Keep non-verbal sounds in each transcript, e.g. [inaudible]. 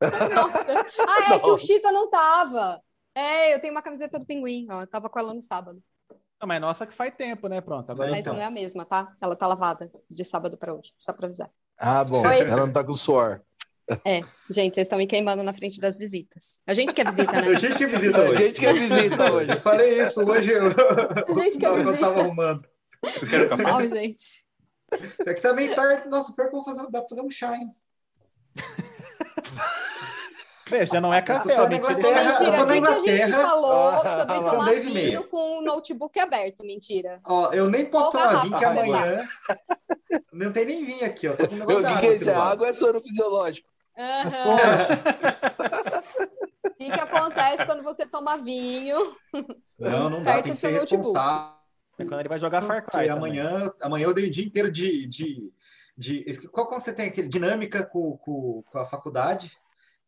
Nossa. [laughs] Ah, é que o Chita não tava. É, eu tenho uma camiseta do pinguim, ó. Eu tava com ela no sábado. Não, mas nossa que faz tempo, né? Pronto. Agora Mas então. não é a mesma, tá? Ela tá lavada de sábado pra hoje, só pra avisar. Ah, bom. Oi. Ela não tá com suor. Gente, vocês estão me queimando na frente das visitas. A gente quer visita, [laughs] A né? gente que visita A hoje. gente que é visita hoje. Eu falei isso hoje. Eu... A gente que Não, eu visita. tava arrumando. Vocês querem café? Mal, gente. É que também tarde. Nossa, pior que eu vou fazer, dá pra fazer um chá, hein? Veja, já não é café, na mentira. Inglaterra, Mentira, eu tô o na que, que a gente falou Ah, sobre lá. tomar vinho com o notebook aberto? Mentira. Ó, eu nem posso Porra, tomar vinho, que amanhã. Não tem nem vinho aqui, ó. Tô com um Eu água que aqui lado. água é soro fisiológico. Porra, O que, que acontece quando você toma vinho? Não, não dá, Perto tem do que ser seu notebook. responsável. é quando ele vai jogar Far Cry também. amanhã, amanhã eu dei o dia inteiro de. de, de qual que você tem aquele? Dinâmica com, com, com a faculdade.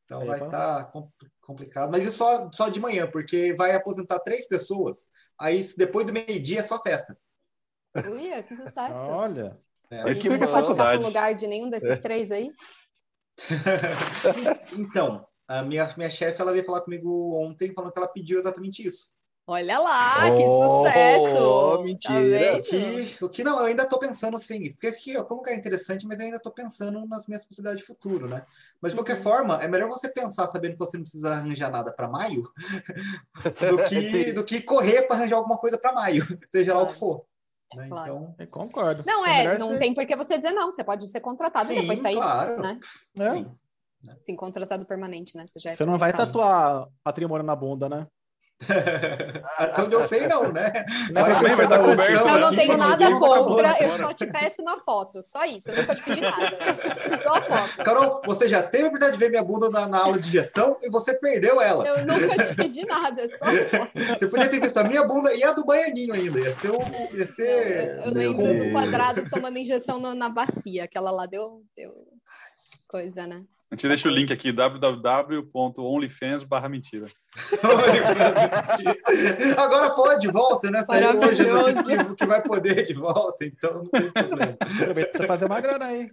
Então Aí, vai estar complicado. Mas isso só, só de manhã, porque vai aposentar três pessoas. Aí depois do meio-dia é só festa. Uia, que sucesso. Olha. É, Mas Você que pode ficar com lugar de nenhum desses três aí? [laughs] Então, a minha, minha chefe ela veio falar comigo ontem falando que ela pediu exatamente isso. Olha lá, que Oh, sucesso! Tá mentira. O que, o que não, eu ainda estou pensando assim, porque esse aqui, ó, como lugar interessante, mas eu ainda estou pensando nas minhas possibilidades de futuro, né? Mas de qualquer Uhum. forma, é melhor você pensar sabendo que você não precisa arranjar nada para maio [laughs] do que, [laughs] Sim. do que correr para arranjar alguma coisa para maio, [laughs] seja lá o que for. né? Claro. Então, Eu concordo. Não, É é, não ser- tem por que você dizer não. Você pode ser contratado e depois sair, claro. né? É, Sim. Sim, contratado permanente, né? Você, já é Você não vai tatuar patrimônio na bunda, né? Até onde eu sei, não, né? Não, Mas também vai coberto, Eu não Aqui, tenho nada inclusive, acabou contra, eu só te peço uma foto. Só isso, eu nunca te pedi nada. Só a foto. Carol, você já teve a oportunidade de ver minha bunda na, na aula de gestão e você perdeu ela. Eu nunca te pedi nada, só a foto. Você podia ter visto a minha bunda e a do baianinho ainda. Ia ser. um- Ia ser... Eu Meu lembro do quadrado tomando injeção no- na bacia. Aquela lá deu, deu coisa, né? A gente deixa o link aqui, www.onlyfans barra mentira. [laughs] Agora pode, volta, né? Saiu hoje Maravilhoso. que, vai poder de volta, então não tem problema. Aproveita fazer uma grana aí.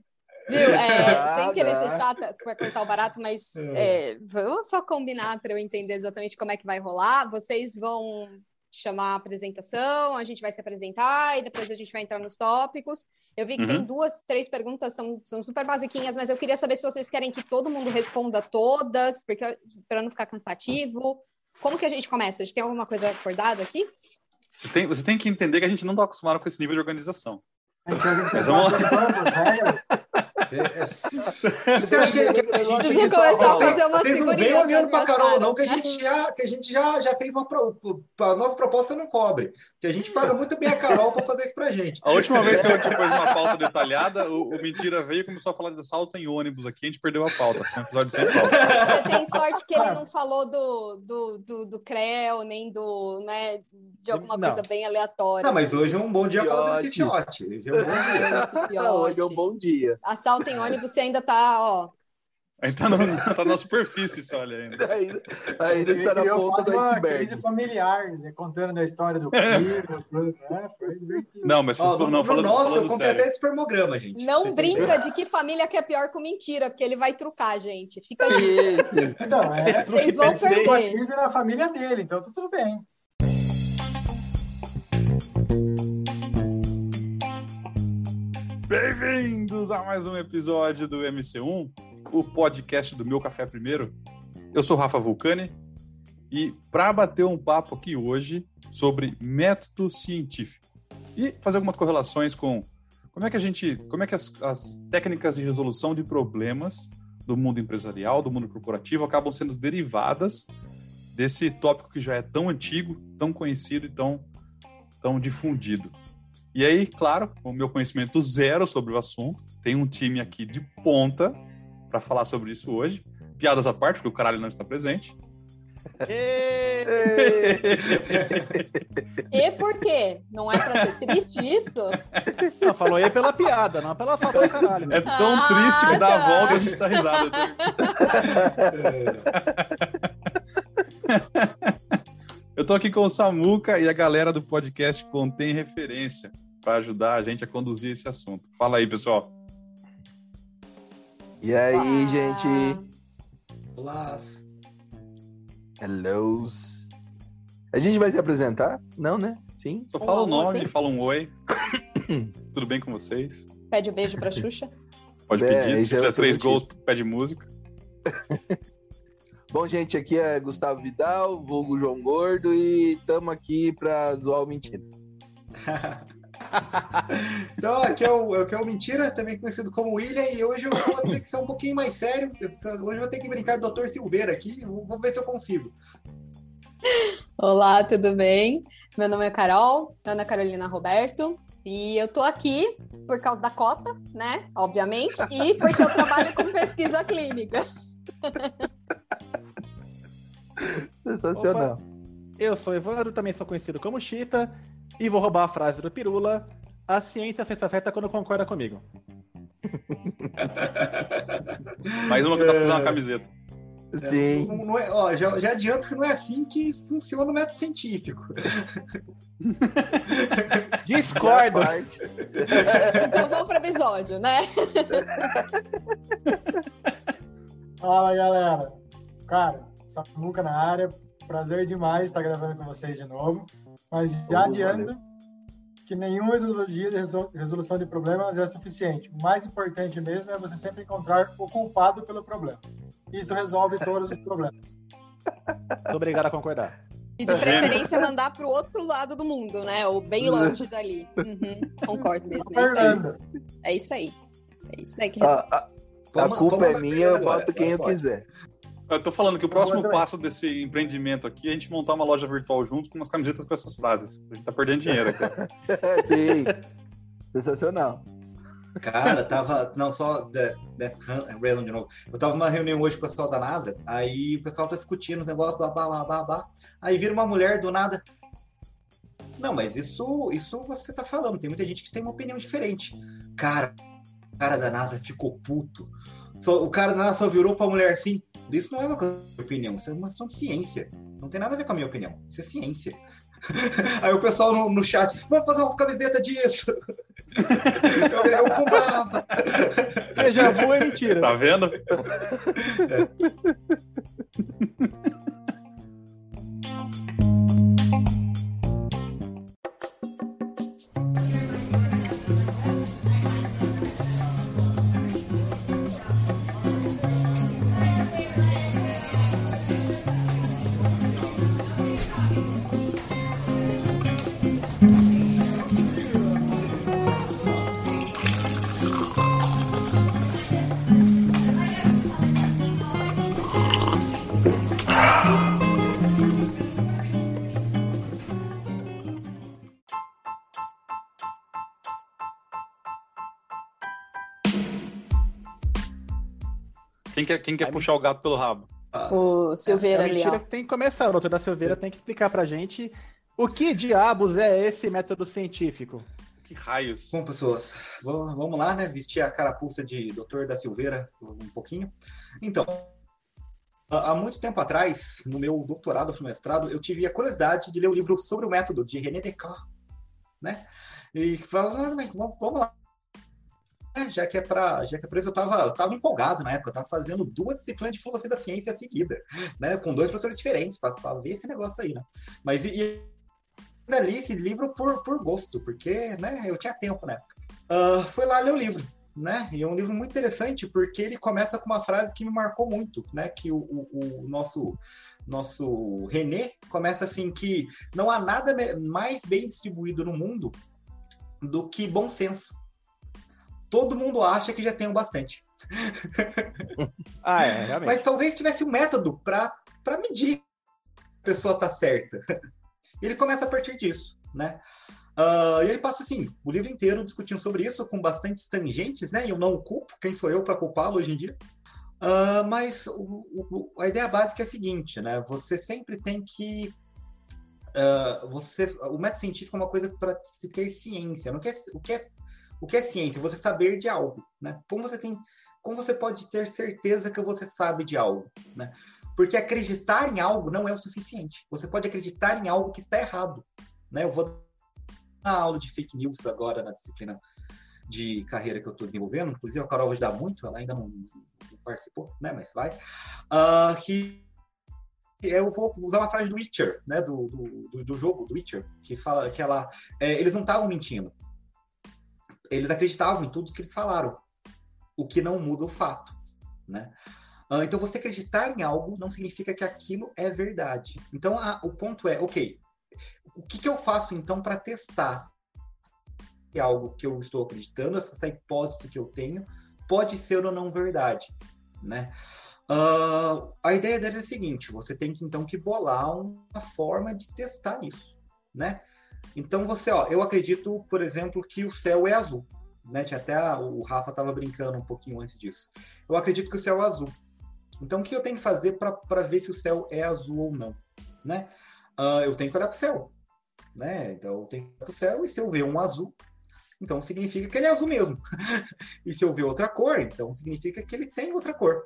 Viu? É, Ah, sem querer dá. ser chata para cortar o barato, mas é, vamos só combinar para eu entender exatamente como é que vai rolar. Vocês vão chamar a apresentação, a gente vai se apresentar e depois a gente vai entrar nos tópicos. Eu vi que tem Uhum. duas, três perguntas, são, são super basiquinhas, mas eu queria saber se vocês querem que todo mundo responda todas, porque para não ficar cansativo. Como que a gente começa? A gente tem alguma coisa acordada aqui? Você tem, você tem que entender que a gente não está acostumado com esse nível de organização. Mas vamos lá. É, é. Você acha que, que a gente Vocês a fazer uma Vocês não vêm olhando para Carol, não, que a gente já, que a gente já, já fez uma. Pro, a nossa proposta não cobre. Que a gente paga muito bem a Carol para fazer isso pra gente. A última vez que eu te pus uma pauta detalhada, o, o Mentira veio e começou a falar de assalto em ônibus aqui, a gente perdeu a pauta. Foi um episódio pauta. Você tem sorte que ele não falou do, do, do, do nem do, né, de alguma Não. coisa bem aleatória. Não, mas hoje é um bom dia falar desse Fiote. Hoje é um bom dia. Ah, Hoje é um bom dia. Assalto em ônibus, você ainda tá, ó. Aí tá, no, tá na superfície, você olha ainda. Ainda, ainda está na Ele ponta do iceberg. crise familiar, né, contando a história do filho. É, foi divertido. Não, mas vocês Ó, não no falando, nosso, eu falando comprei sério. até esse espermograma, gente. Não Você brinca de que família que é pior com mentira, porque ele vai trucar, gente. Fica aí. Esse. Então, é, Vocês vão perder. crise na família dele, então tá tudo bem. Bem-vindos a mais um episódio do MC1, o podcast do Meu Café Primeiro. Eu sou Rafa Vulcani e para bater um papo aqui hoje sobre método científico e fazer algumas correlações com como é que a gente, como é que as, as técnicas de resolução de problemas do mundo empresarial, do mundo corporativo acabam sendo derivadas desse tópico que já é tão antigo, tão conhecido e tão, tão difundido. E aí, claro, com o meu conhecimento zero sobre o assunto, tem um time aqui de ponta para falar sobre isso hoje. Piadas à parte, porque o caralho não está presente. E por quê? Não é pra ser triste isso? Não, falou aí pela piada, não pela falta do caralho. É tão Ah, triste que dá a tá. volta e a gente dá risada. [laughs] Eu tô aqui com o Samuca e a galera do podcast Contém Referência para ajudar a gente a conduzir esse assunto. Fala aí, pessoal. E aí, Ah. gente? Olá. Hello. A gente vai se apresentar? Não, né? Sim. Só fala o Um nome, fala um oi. [coughs] Tudo bem com vocês? Pede um beijo pra Xuxa. Pode É, pedir. Se fizer três motivo. gols, pede música. [laughs] Bom, gente, aqui é Gustavo Vidal, vulgo João Gordo, e estamos aqui pra zoar o mentira. [laughs] Então, aqui é, o, aqui é o Mentira, também conhecido como William, e hoje eu vou ter que ser um pouquinho mais sério. Hoje eu vou ter que brincar do Dr. Silveira aqui, vou vou ver se eu consigo. Olá, tudo bem? Meu nome é Carol, Ana Carolina Roberto, e eu tô aqui por causa da cota, né? Obviamente, e porque eu trabalho com pesquisa clínica. [laughs] Sensacional. Eu sou o Evandro, também sou conhecido como Chita, e vou roubar a frase do Pirula. A ciência só está certa quando concorda comigo. [laughs] Mais uma que pra fazer uma camiseta. Sim. Não, não é, ó, já, já adianto que não é assim que funciona o método científico. [laughs] Discordo! [laughs] Então vamos pro episódio, né? Fala, galera. Cara, Samuca na área. Prazer demais estar gravando com vocês de novo. Mas já adianto que nenhuma metodologia de resol- resolução de problemas é suficiente. O mais importante mesmo é você sempre encontrar o culpado pelo problema. Isso resolve todos os problemas. Sou obrigado a concordar. E de preferência mandar pro outro lado do mundo, né? Ou bem longe dali. Uhum, concordo mesmo. É isso aí. É isso aí. É isso aí que resolve. A, a- a Vamos- culpa é minha, eu boto quem eu Pode. quiser. Eu tô falando que o próximo passo desse empreendimento aqui é a gente montar uma loja virtual juntos com umas camisetas com essas frases. A gente tá perdendo dinheiro aqui. [laughs] Sim. Sensacional. Cara, tava. Não, só. De, de, random de novo. Eu tava numa reunião hoje com o pessoal da NASA, aí o pessoal tá discutindo os negócios, blá, blá, blá, blá, blá. Aí vira uma mulher do nada. Não, mas isso, isso você tá falando. Tem muita gente que tem uma opinião diferente. Cara, o cara da NASA ficou puto. Só- o cara da NASA só virou pra mulher assim. Isso não é uma coisa de opinião, isso é uma questão de ciência. Não tem nada a ver com a minha opinião. Isso é ciência. [laughs] Aí o pessoal no, no chat, vamos fazer uma camiseta disso. [laughs] eu, eu comprava. Vu é mentira. Tá vendo? Quem [laughs] quer, quem quer puxar o gato pelo rabo? O Silveira é ali, mentira ó. que tem que começar. O doutor da Silveira tem que explicar pra gente o que diabos é esse método científico. Que raios. Bom, pessoas, vamos, lá, né? Vestir a carapuça de Doutor da Silveira um pouquinho. Então, há muito tempo atrás, no meu doutorado, no mestrado, eu tive a curiosidade de ler o livro sobre o método de René Descartes, né? E falar, ah, vamos lá. É, Já que é para, já que é por isso eu tava, eu tava empolgado na época, eu tava fazendo duas disciplinas de filosofia da ciência seguida, né, com dois professores diferentes para ver esse negócio aí, né? Mas e, e ainda li esse livro por, por gosto, porque né, eu tinha tempo na época. Ah, fui lá ler o livro, né? E é um livro muito interessante porque ele começa com uma frase que me marcou muito, né? Que o, o, o nosso nosso René começa assim que não há nada mais bem distribuído no mundo do que bom senso. Todo mundo acha que já tem o bastante. [laughs] Ah, é, realmente. Mas talvez tivesse um método para medir se a pessoa tá certa. [laughs] Ele começa a partir disso, né? Ah, e ele passa assim, o livro inteiro discutindo sobre isso, com bastantes tangentes, né? E eu não o culpo, quem sou eu para culpá-lo hoje em dia? Ah, mas o- o- a ideia básica é a seguinte, né? Você sempre tem que. ah, você, o método científico é uma coisa para se ter ciência. Não quer, o, que é, o que é ciência? Você saber de algo, né? Como você tem como você pode ter certeza que você sabe de algo, né? Porque acreditar em algo não é o suficiente. Você pode acreditar em algo que está errado, né? Eu vou dar aula de fake news agora na disciplina de carreira que eu estou desenvolvendo, inclusive a Carol vai ajudar muito, ela ainda não, não participou, né? Mas vai. Uh, que eu vou usar uma frase do Witcher, né? Do, do, do jogo, do Witcher, que fala que ela. É, eles não estavam mentindo. Eles acreditavam em tudo que eles falaram. O que não muda o fato, né? Uh, então, você acreditar em algo não significa que aquilo é verdade. Então, a, o ponto é, ok, o que, que eu faço então para testar se é algo que eu estou acreditando, essa hipótese que eu tenho, pode ser ou não verdade, né? Uh, a ideia dela é a seguinte: você tem que então que bolar uma forma de testar isso, né? Então você, ó, eu acredito, por exemplo, que o céu é azul, né? Até o Rafa estava brincando um pouquinho antes disso. Eu acredito que o céu é azul. Então o que eu tenho que fazer para ver se o céu é azul ou não, né? Uh, eu tenho que olhar para o céu, né? Então eu tenho que olhar para o céu e se eu ver um azul, então significa que ele é azul mesmo. [laughs] e se eu ver outra cor, então significa que ele tem outra cor.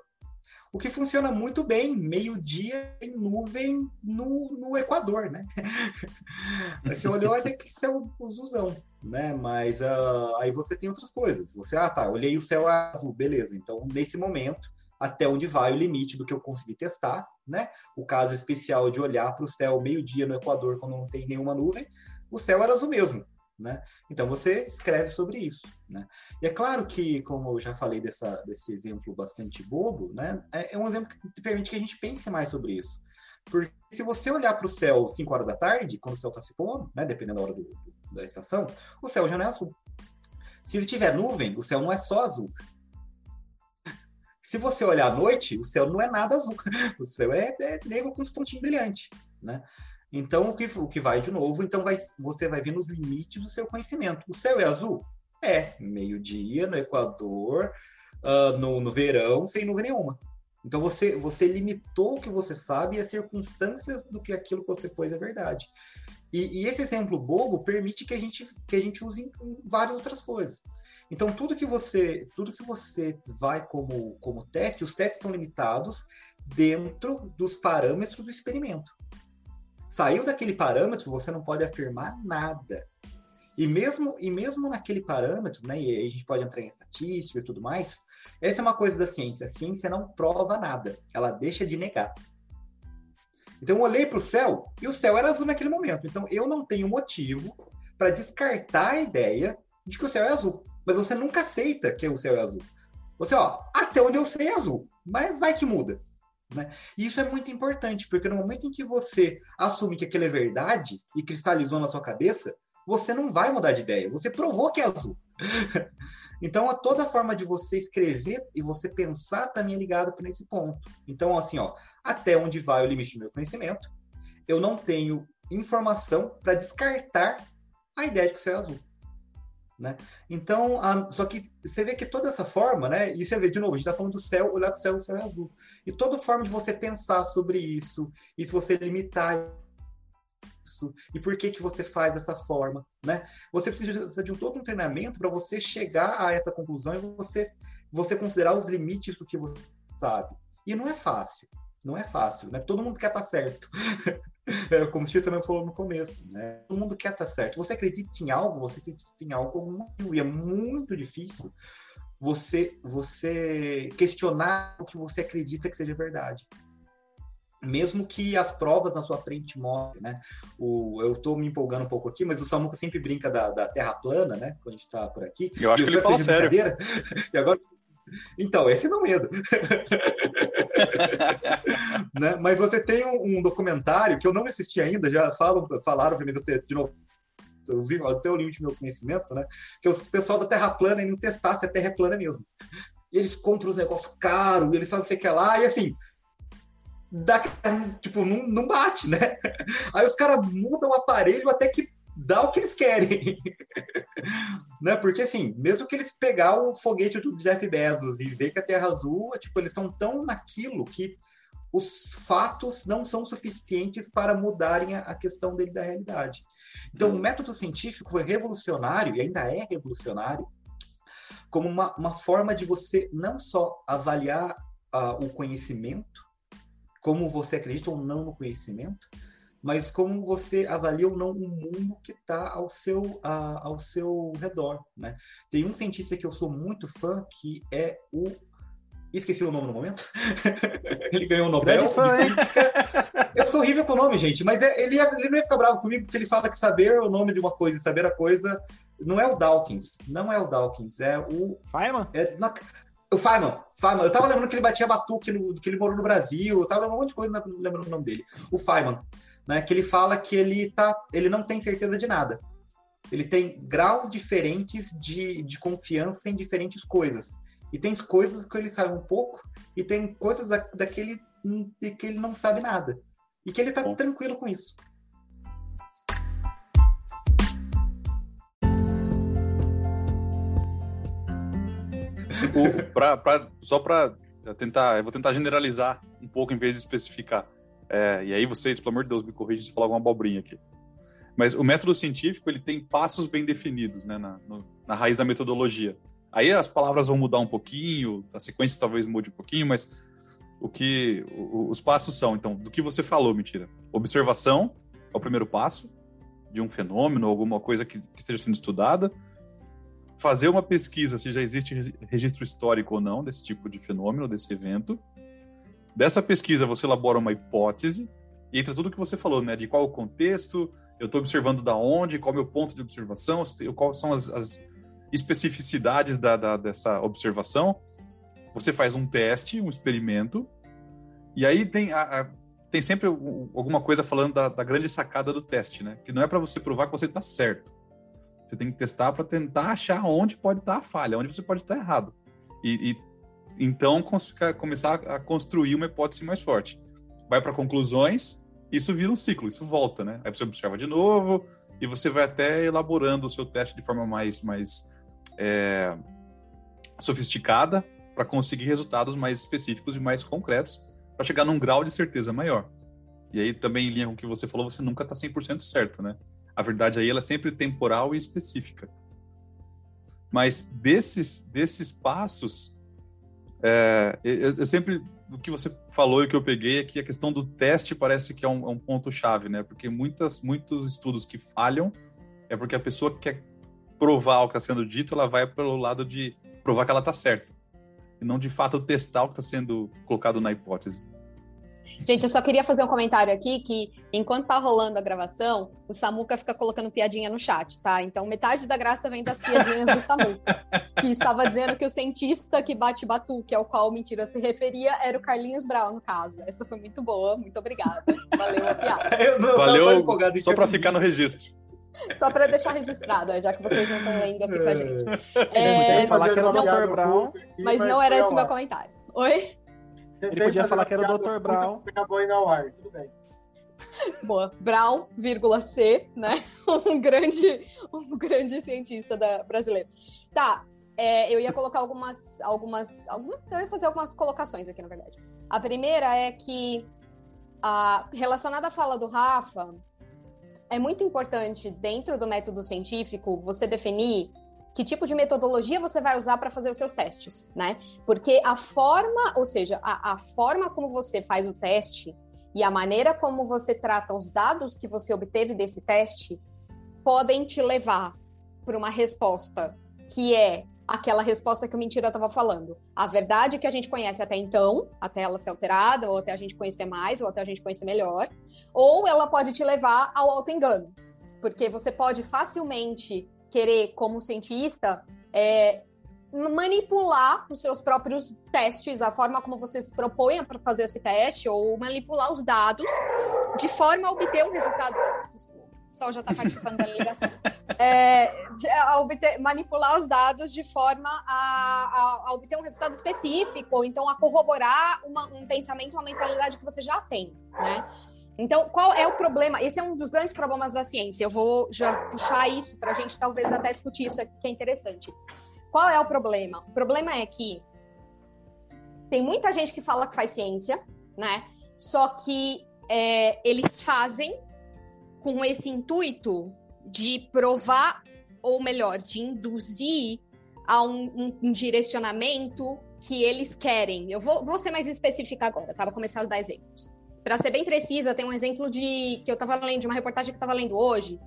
O que funciona muito bem, meio-dia em nuvem no, no Equador, né? [laughs] você olhou, até que céu azulzão, né? Mas uh, aí você tem outras coisas. Você, ah, tá, olhei o céu azul, beleza. Então, nesse momento, até onde vai o limite do que eu consegui testar, né? O caso especial de olhar para o céu meio-dia no Equador, quando não tem nenhuma nuvem, o céu era azul mesmo. Né? Então você escreve sobre isso, né? E é claro que, como eu já falei dessa, desse exemplo bastante bobo, né? É, é um exemplo que permite que a gente pense mais sobre isso. Porque se você olhar para o céu 5 horas da tarde, quando o céu está se pondo, né? Dependendo da hora do, da estação, o céu já não é azul. Se ele tiver nuvem, o céu não é só azul. Se você olhar à noite, o céu não é nada azul. [laughs] O céu é, é negro com uns pontinhos brilhantes, né? Então, o que, o que vai de novo, então vai, você vai ver nos limites do seu conhecimento. O céu é azul? É, meio-dia, no Equador, uh, no, no verão, sem nuvem nenhuma. Então você, você limitou o que você sabe e as circunstâncias do que aquilo que você pôs é verdade. E, e, esse exemplo bobo permite que a gente, que a gente use em, em várias outras coisas. Então tudo que você tudo que você vai como, como teste, os testes são limitados dentro dos parâmetros do experimento. Saiu daquele parâmetro, você não pode afirmar nada. E mesmo, e mesmo naquele parâmetro, né, e a gente pode entrar em estatística e tudo mais, essa é uma coisa da ciência. A ciência não prova nada, ela deixa de negar. Então eu olhei para o céu e o céu era azul naquele momento. Então eu não tenho motivo para descartar a ideia de que o céu é azul. Mas você nunca aceita que o céu é azul. Você, ó, até onde eu sei é azul, mas vai que muda. Né? E isso é muito importante, porque no momento em que você assume que aquilo é verdade e cristalizou na sua cabeça, você não vai mudar de ideia. Você provou que é azul. [laughs] então, a toda forma de você escrever e você pensar também é ligado nesse ponto. Então, assim, ó, até onde vai o limite do meu conhecimento, eu não tenho informação para descartar a ideia de que o é azul. Né? Então, a, só que você vê que toda essa forma, né? E você vê de novo, a gente está falando do céu, olhar para o céu, o céu é azul. E toda forma de você pensar sobre isso, e se você limitar isso, e por que que você faz dessa forma, né? Você precisa de um todo um treinamento para você chegar a essa conclusão e você você considerar os limites do que você sabe. E não é fácil, não é fácil, né? Todo mundo quer estar tá certo. [laughs] É, como o Steve também falou no começo, né? Todo mundo quer estar tá certo. Você acredita em algo, você acredita em algo e é muito difícil você você questionar o que você acredita que seja verdade. Mesmo que as provas na sua frente mostrem, né? O, eu estou me empolgando um pouco aqui, mas o Samuca sempre brinca da, da Terra plana, né? Quando a gente está por aqui. Eu acho que ele fala sério. [laughs] E agora então, esse é meu medo. [laughs] né? Mas você tem um, um, documentário que eu não assisti ainda, já falam, falaram para mim, eu ter, de novo, eu vi até o limite do meu conhecimento, né? Que é o pessoal da Terra plana não testar se a Terra é plana mesmo. E eles compram os negócios caros, eles fazem sei que lá, e assim, dá, tipo, não, não bate, né? Aí os caras mudam o aparelho até que dá o que eles querem. [laughs] né? Porque, assim, mesmo que eles pegar o foguete do Jeff Bezos e ver que a Terra Azul, tipo, eles estão tão naquilo que os fatos não são suficientes para mudarem a questão dele da realidade. Então, o método científico foi revolucionário, e ainda é revolucionário, como uma, uma forma de você não só avaliar uh, o conhecimento, como você acredita ou não no conhecimento, mas como você avalia ou não o mundo que está ao seu, a, ao seu redor, né? Tem um cientista que eu sou muito fã, que é o... Esqueci o nome no momento. [laughs] ele ganhou o Nobel Grande fã, hein? [laughs] Eu sou horrível com o nome, gente, mas é- ele, ele não ia ficar bravo comigo porque ele fala que saber o nome de uma coisa e saber a coisa não é o Dawkins, não é o Dawkins, é o Feynman? é, na- o Feynman, Feynman. Eu tava lembrando que ele batia batuque, no- que ele morou no Brasil, eu tava lembrando um monte de coisa, não lembrando o nome dele. O Feynman, né? Que ele fala que ele, tá, ele não tem certeza de nada. Ele tem graus diferentes de, de confiança em diferentes coisas. E tem coisas que ele sabe um pouco, e tem coisas da, daquele hum, de que ele não sabe nada. E que ele tá Bom. tranquilo com isso. O- pra- pra- só para tentar, eu vou tentar generalizar um pouco em vez de especificar. É, e aí vocês, pelo amor de Deus, me corrigem se falar alguma abobrinha aqui. Mas o método científico ele tem passos bem definidos, né, na, no- na raiz da metodologia. Aí as palavras vão mudar um pouquinho, a sequência talvez mude um pouquinho, mas o que o- os passos são, então, do que você falou, mentira. Observação é o primeiro passo de um fenômeno, alguma coisa que, que esteja sendo estudada fazer uma pesquisa se já existe re- registro histórico ou não desse tipo de fenômeno, desse evento. Dessa pesquisa, você elabora uma hipótese, e entra tudo que você falou, né? De qual o contexto, eu estou observando da onde, qual é o meu ponto de observação, quais são as, as especificidades da, da- dessa observação. Você faz um teste, um experimento, e aí tem, a- a- tem sempre alguma coisa falando da, da grande sacada do teste, né? Que não é para você provar que você está certo. Você tem que testar para tentar achar onde pode estar a falha, onde você pode estar errado. E, e então começar a construir uma hipótese mais forte. Vai para conclusões, isso vira um ciclo, isso volta, né? Aí você observa de novo e você vai até elaborando o seu teste de forma mais, mais é, sofisticada para conseguir resultados mais específicos e mais concretos para chegar num grau de certeza maior. E aí também em linha com o que você falou, você nunca está 100% certo, né? A verdade aí ela é sempre temporal e específica. Mas desses, desses passos, é, eu, eu sempre, o que você falou e o que eu peguei é que a questão do teste parece que é um, é um ponto-chave, né? Porque muitas, muitos estudos que falham é porque a pessoa que quer provar o que está sendo dito, ela vai pelo lado de provar que ela está certa. E não de fato testar o que está sendo colocado na hipótese. Gente, eu só queria fazer um comentário aqui que, enquanto tá rolando a gravação, o Samuca fica colocando piadinha no chat, tá? Então, metade da graça vem das piadinhas do Samuca, que estava dizendo que o cientista que bate batuque, ao qual mentira se referia, era o Carlinhos Brown, no caso. Essa foi muito boa, muito obrigada. Valeu a piada. [laughs] Eu não, Valeu, só para ficar no registro. Só para deixar registrado, ó, já que vocês não estão lendo aqui com a gente. Ele É, falar que era o Dr. Brown, mas não era esse o meu comentário. Oi? Ele podia falar que era o Dr. Brown. Acabou indo ao ar, tudo bem. [laughs] Boa. Brown, vírgula C, né? [laughs] Um grande, um grande cientista da, brasileiro. Tá, é, eu ia colocar algumas, algumas, alguma, eu ia fazer algumas colocações aqui, na verdade. A primeira é que, a, relacionada à fala do Rafa, é muito importante, dentro do método científico, você definir que tipo de metodologia você vai usar para fazer os seus testes, né? Porque a forma, ou seja, a, a forma como você faz o teste e a maneira como você trata os dados que você obteve desse teste podem te levar para uma resposta que é aquela resposta que o mentira estava falando. A verdade que a gente conhece até então, até ela ser alterada, ou até a gente conhecer mais, ou até a gente conhecer melhor, ou ela pode te levar ao auto-engano. Porque você pode facilmente querer, como cientista, é, manipular os seus próprios testes, a forma como você se propõe para fazer esse teste, ou manipular os dados de forma a obter um resultado. Desculpa, o sol já está participando da ligação. [laughs] É, de, obter, manipular os dados de forma a, a, a, obter um resultado específico, ou então a corroborar uma, um pensamento, uma mentalidade que você já tem, né? Então, qual é o problema? Esse é um dos grandes problemas da ciência. Eu vou já puxar isso para a gente talvez até discutir isso aqui, que é interessante. Qual é o problema? O problema é que tem muita gente que fala que faz ciência, né? Só que é, eles fazem com esse intuito de provar, ou melhor, de induzir a um, um, um direcionamento que eles querem. Eu vou, vou, ser mais específica agora, tá? Vou começar a dar exemplos. Para ser bem precisa, tem um exemplo de que eu estava lendo, de uma reportagem que eu estava lendo hoje,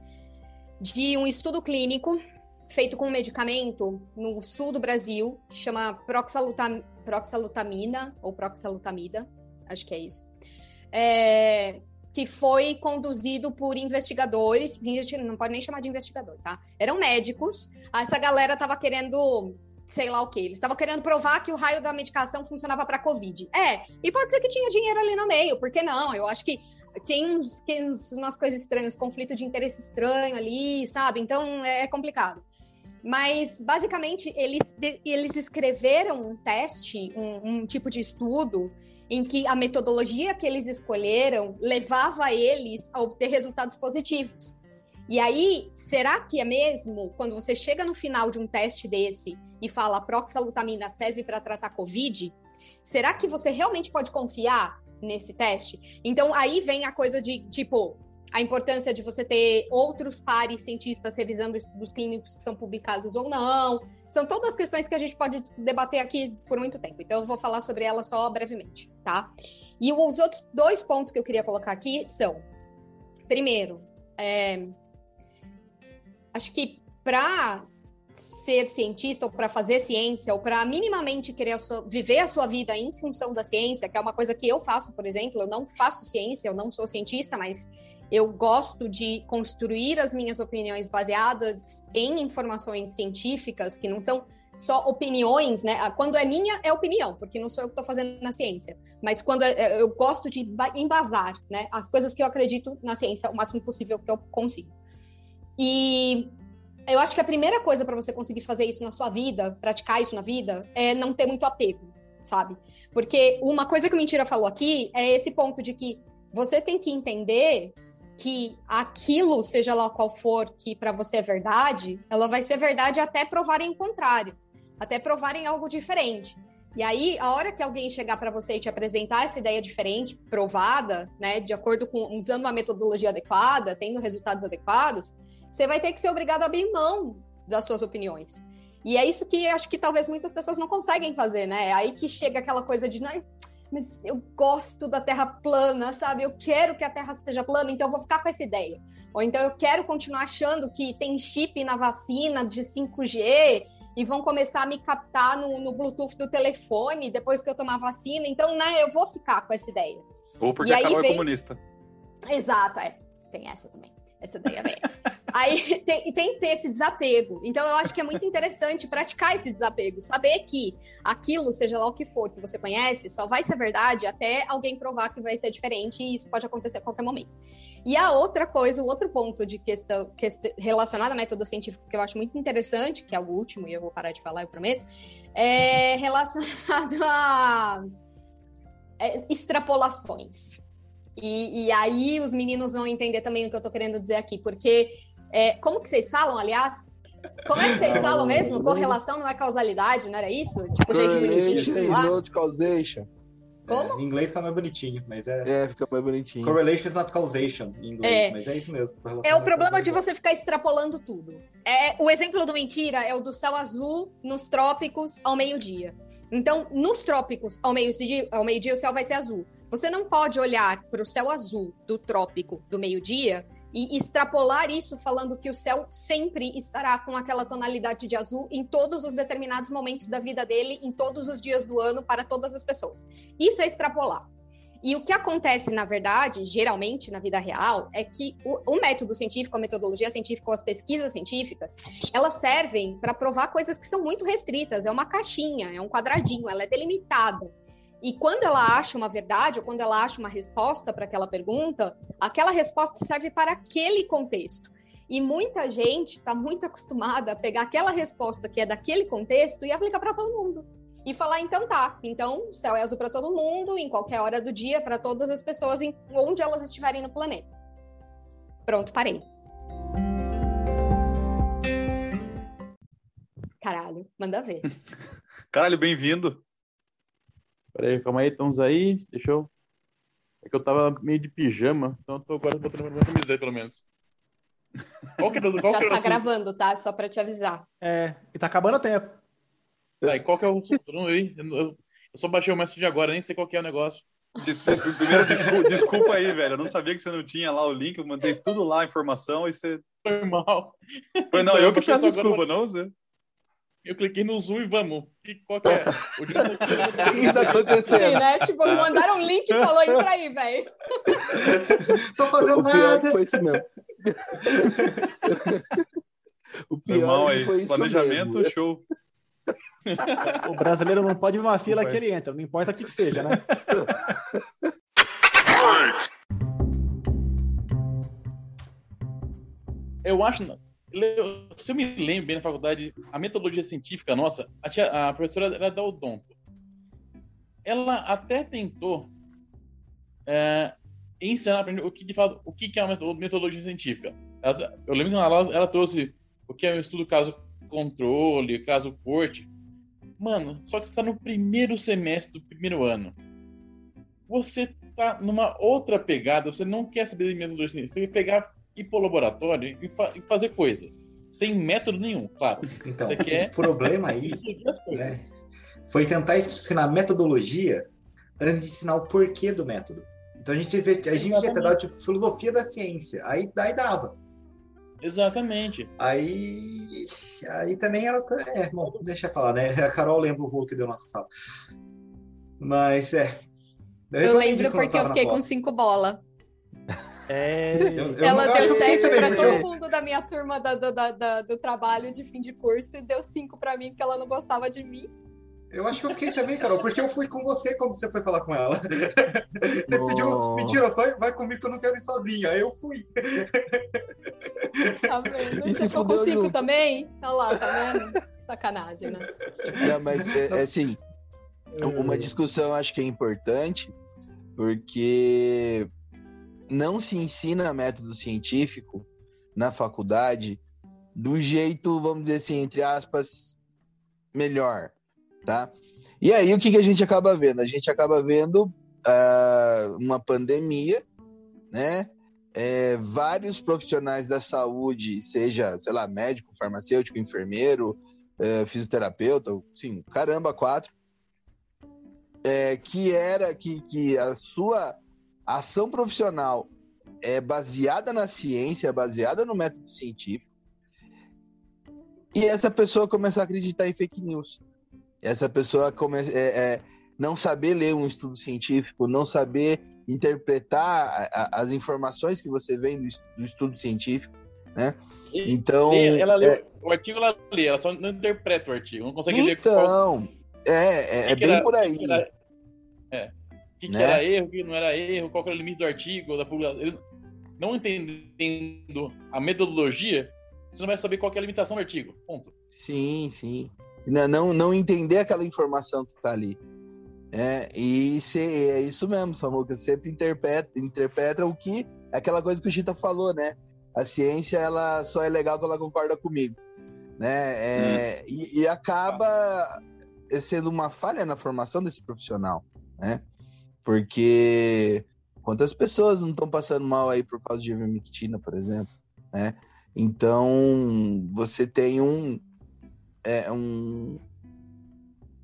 de um estudo clínico feito com um medicamento no sul do Brasil, chama proxalutam, proxalutamina, ou proxalutamida, acho que é isso. É, que foi conduzido por investigadores, não pode nem chamar de investigador, tá? Eram médicos. Essa galera estava querendo sei lá o que. Eles estavam querendo provar que o raio da medicação funcionava para Covid. É, e pode ser que tinha dinheiro ali no meio, por que não? Eu acho que tem, uns, tem umas coisas estranhas, conflito de interesse estranho ali, sabe? Então é, é complicado. Mas, basicamente, eles, eles escreveram um teste, um, um tipo de estudo, em que a metodologia que eles escolheram levava eles a obter resultados positivos. E aí, será que é mesmo quando você chega no final de um teste desse e fala proxalutamina serve para tratar COVID? Será que você realmente pode confiar nesse teste? Então, aí vem a coisa de tipo a importância de você ter outros pares cientistas revisando estudos clínicos que são publicados ou não. São todas questões que a gente pode debater aqui por muito tempo. Então, eu vou falar sobre elas só brevemente, tá? E os outros dois pontos que eu queria colocar aqui são: primeiro, é, acho que para ser cientista ou para fazer ciência ou para minimamente querer a sua, viver a sua vida em função da ciência, que é uma coisa que eu faço, por exemplo, eu não faço ciência, eu não sou cientista, mas eu gosto de construir as minhas opiniões baseadas em informações científicas que não são só opiniões, né? Ah, quando é minha, é opinião, porque não sou eu que estou fazendo na ciência. Mas quando é, é, eu gosto de embasar, né? As coisas que eu acredito na ciência o máximo possível que eu consigo. E eu acho que a primeira coisa para você conseguir fazer isso na sua vida, praticar isso na vida, é não ter muito apego, sabe? Porque uma coisa que o Mentira falou aqui é esse ponto de que você tem que entender que aquilo, seja lá qual for, que para você é verdade, ela vai ser verdade até provarem o contrário, até provarem algo diferente. E aí, a hora que alguém chegar para você e te apresentar essa ideia diferente, provada, né, de acordo com usando uma metodologia adequada, tendo resultados adequados, você vai ter que ser obrigado a abrir mão das suas opiniões. E é isso que acho que talvez muitas pessoas não conseguem fazer, né? É aí que chega aquela coisa de, mas eu gosto da Terra plana, sabe? Eu quero que a Terra seja plana, então eu vou ficar com essa ideia. Ou então eu quero continuar achando que tem chip na vacina de 5G e vão começar a me captar no, no Bluetooth do telefone depois que eu tomar vacina. Então, né, eu vou ficar com essa ideia. Ou porque a Carol vem... é comunista. Exato, é. Tem essa também. Essa daí é. Aí [laughs] tem, tem que ter esse desapego. Então, eu acho que é muito interessante praticar esse desapego. Saber que aquilo, seja lá o que for que você conhece, só vai ser verdade até alguém provar que vai ser diferente e isso pode acontecer a qualquer momento. E a outra coisa, o outro ponto de questão, questão relacionado a método científico que eu acho muito interessante, que é o último, e eu vou parar de falar, eu prometo, é [laughs] relacionado a é, extrapolações. E, e, aí os meninos vão entender também o que eu tô querendo dizer aqui, porque é, como que vocês falam, aliás? Como é que vocês falam mesmo? Correlação não é causalidade, não era isso? Tipo, jeito bonitinho lá? Not causation. Como? É, em inglês fica mais bonitinho, mas é. É, fica mais bonitinho. Correlation is not causation em inglês, é. mas é isso mesmo. É o problema de você ficar extrapolando tudo. É, o exemplo do mentira é o do céu azul nos trópicos ao meio-dia. Então, nos trópicos ao meio-dia, ao meio-dia o céu vai ser azul. Você não pode olhar para o céu azul do trópico do meio-dia e extrapolar isso falando que o céu sempre estará com aquela tonalidade de azul em todos os determinados momentos da vida dele, em todos os dias do ano, para todas as pessoas. Isso é extrapolar. E o que acontece, na verdade, geralmente na vida real, é que o, o método científico, a metodologia científica ou as pesquisas científicas, elas servem para provar coisas que são muito restritas. É uma caixinha, é um quadradinho, ela é delimitada. E quando ela acha uma verdade, ou quando ela acha uma resposta para aquela pergunta, aquela resposta serve para aquele contexto. E muita gente está muito acostumada a pegar aquela resposta que é daquele contexto e aplicar para todo mundo. E falar, então tá, então o céu é azul para todo mundo, em qualquer hora do dia, para todas as pessoas, em onde elas estiverem no planeta. Pronto, parei. Caralho, manda ver. [laughs] Caralho, bem-vindo. Peraí, calma aí, estamos aí. Deixa eu. É que eu tava meio de pijama, então eu tô agora botando minha camiseta, pelo menos. Qual que, [laughs] qual Já que tá gravando, tá? Só pra te avisar. É, e tá acabando o tempo. Tá, e qual que é o. Eu, eu, eu só baixei o message agora, nem sei qual que é o negócio. Des- Primeiro, desculpa, desculpa aí, velho. Eu não sabia que você não tinha lá o link. Eu mandei tudo lá, a informação, e você. Foi mal. Foi, não, Então, eu que peço só agora desculpa, não você. Eu cliquei no Zoom e vamos. E qual que é? O dia- [laughs] que tá Sim, acontecendo? né? Tipo, me mandaram um link e falou, entra aí, velho. Tô fazendo O pior é nada. foi isso mesmo. [laughs] o Foi pior mal é aí. foi isso Planejamento, mesmo. show. O brasileiro não pode ver uma fila que ele entra, não importa o que que seja, né? Eu acho. Se eu me lembro bem na faculdade, a metodologia científica nossa, a, tia- a professora era da Odonto. Ela até tentou é, ensinar gente o que de fato o que é uma meto- metodologia científica. Ela- eu lembro que ela, ela trouxe o que é um estudo caso controle, caso corte. Mano, só que você tá no primeiro semestre do primeiro ano. Você tá numa outra pegada, você não quer saber de metodologia científica, você quer pegar ir pro laboratório e, fa- e fazer coisa. Sem método nenhum, claro. Então, Você quer- o problema aí [laughs] né, foi tentar ensinar metodologia antes de ensinar o porquê do método. Então a gente, vê- a gente tinha que dar de filosofia da ciência. Aí daí dava. Exatamente. Aí, aí também ela. É, bom, deixa pra lá, né? A Carol lembra o rolo que deu nossa sala. Mas é. Eu reclamei lembro porque eu fiquei com cinco bolas. É. Eu- eu- Ela eu deu que eu fiquei sete também, pra porque todo mundo da minha turma da- da- da- do trabalho de fim de curso e deu cinco pra mim porque ela não gostava de mim. Eu, acho que eu fiquei também, Carol, porque eu fui com você quando você foi falar com ela. [laughs] Você pediu, Nossa. mentira, vai, vai comigo que eu não quero ir sozinha. Aí eu fui. Tá vendo? E Você ficou com fudeu cinco junto. também? Olha lá, tá vendo? Sacanagem, né? Não, mas é, é assim, uma discussão eu acho que é importante, porque não se ensina método científico na faculdade do jeito, vamos dizer assim, entre aspas, melhor, tá? E aí o que, que a gente acaba vendo? A gente acaba vendo ah, uma pandemia, né? É, vários profissionais da saúde, seja, sei lá, médico, farmacêutico, enfermeiro, é, fisioterapeuta, sim, caramba, quatro, é, que era que, que a sua ação profissional é baseada na ciência, baseada no método científico, e essa pessoa começar a acreditar em fake news. Essa pessoa começa é, é, não saber ler um estudo científico, não saber interpretar a- a- as informações que você vem do, do estudo científico, né? Então, ela lê, é, o artigo ela lê, ela só não interpreta o artigo, não consegue ler qual, então, é, é, que é que bem por o aí. é, o que, que Né? era erro, o que não era erro, qual que era o limite do artigo, da publicação. Ele não entendendo a metodologia, você não vai saber qual que é a limitação do artigo. Ponto. Sim, sim. Não, não, não entender aquela informação que tá ali. É, e se, é isso mesmo, Samuca. Você sempre interpreta, interpreta o que. Aquela coisa que o Chita falou, né? A ciência ela só é legal quando ela concorda comigo. Né? É, e, e acaba sendo uma falha na formação desse profissional. Né? Porque quantas pessoas não estão passando mal aí por causa de ivermectina, por exemplo? Né? Então, você tem um, é, um,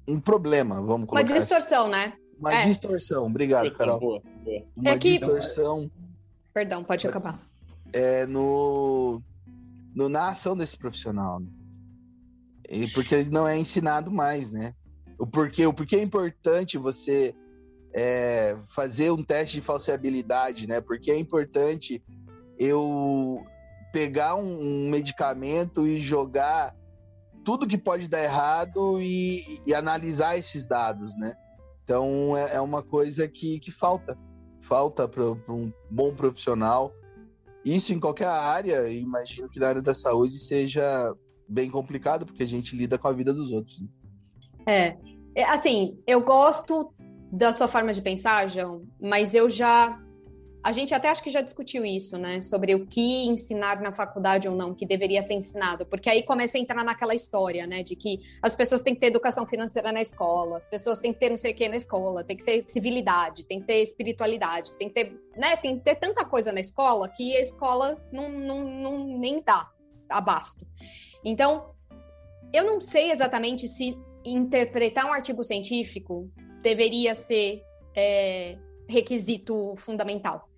um problema, vamos Uma colocar assim. distorção, né? Uma é. distorção, obrigado, Carol. boa, boa. Uma É que- distorção Perdão, pode acabar. é, no, no- na ação desse profissional. né? E porque ele não é ensinado mais, né? O porquê, o porquê é importante você é, fazer um teste de falseabilidade, né? Porque é importante eu pegar um, um medicamento e jogar tudo que pode dar errado e, e analisar esses dados, né? Então é, é uma coisa que, que falta. Falta para um bom profissional. Isso em qualquer área, imagino que na área da saúde seja bem complicado, porque a gente lida com a vida dos outros. né? É. É, Assim, eu gosto da sua forma de pensar, João, mas eu já. A gente até acho que já discutiu isso, né? Sobre o que ensinar na faculdade ou não, que deveria ser ensinado. Porque aí começa a entrar naquela história, né? De que as pessoas têm que ter educação financeira na escola, as pessoas têm que ter não sei o que na escola, tem que ter civilidade, tem que ter espiritualidade, tem que ter, né? Tem que ter tanta coisa na escola que a escola não, não, não nem dá abasto. Então, eu não sei exatamente se interpretar um artigo científico deveria ser é, requisito fundamental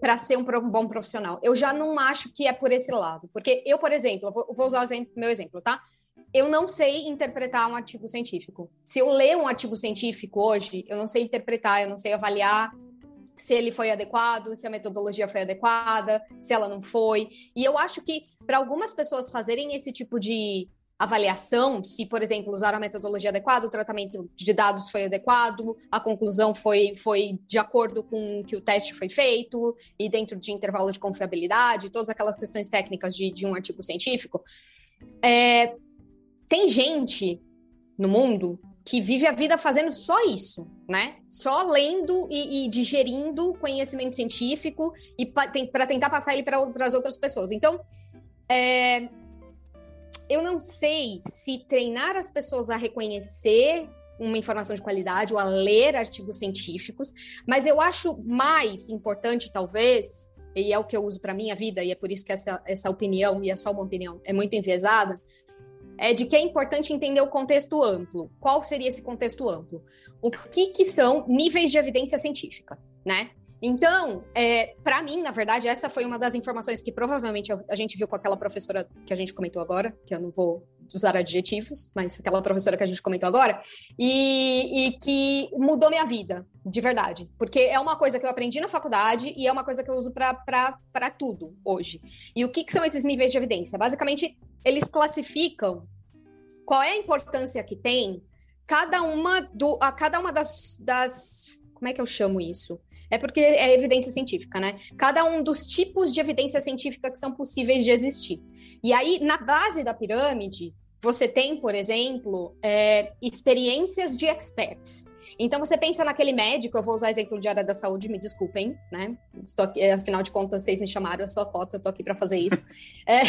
para ser um bom profissional. Eu já não acho que é por esse lado, porque eu, por exemplo, vou, vou, usar o exemplo, meu exemplo, tá? Eu não sei interpretar um artigo científico. Se eu ler um artigo científico hoje, eu não sei interpretar, eu não sei avaliar se ele foi adequado, se a metodologia foi adequada, se ela não foi. E eu acho que para algumas pessoas fazerem esse tipo de avaliação, se, por exemplo, usaram a metodologia adequada, o tratamento de dados foi adequado, a conclusão foi, foi de acordo com que o teste foi feito e dentro de intervalo de confiabilidade, todas aquelas questões técnicas de, de um artigo científico. É, tem gente no mundo que vive a vida fazendo só isso, né? Só lendo e, e digerindo conhecimento científico e para tentar passar ele para as outras pessoas. Então, é, eu não sei se treinar as pessoas a reconhecer uma informação de qualidade ou a ler artigos científicos, mas eu acho mais importante, talvez, e é o que eu uso para minha vida, e é por isso que essa, essa opinião, e é só uma opinião, é muito enviesada, é de que é importante entender o contexto amplo. Qual seria esse contexto amplo? O que, que são níveis de evidência científica, né? Então, é, para mim, na verdade, essa foi uma das informações que provavelmente a gente viu com aquela professora que a gente comentou agora, que eu não vou usar adjetivos, mas aquela professora que a gente comentou agora, e, e, que mudou minha vida, de verdade. Porque é uma coisa que eu aprendi na faculdade e é uma coisa que eu uso para tudo hoje. E o que, que são esses níveis de evidência? Basicamente, eles classificam qual é a importância que tem cada uma, do, a cada uma das, das. Como é que eu chamo isso? É porque é evidência científica, né? Cada um dos tipos de evidência científica que são possíveis de existir. E aí, na base da pirâmide, você tem, por exemplo, é, experiências de experts. Então, você pensa naquele médico, eu vou usar exemplo de área da saúde, me desculpem, né? Estou aqui, afinal de contas, vocês me chamaram, eu sou a cota, eu estou aqui para fazer isso. [laughs] é,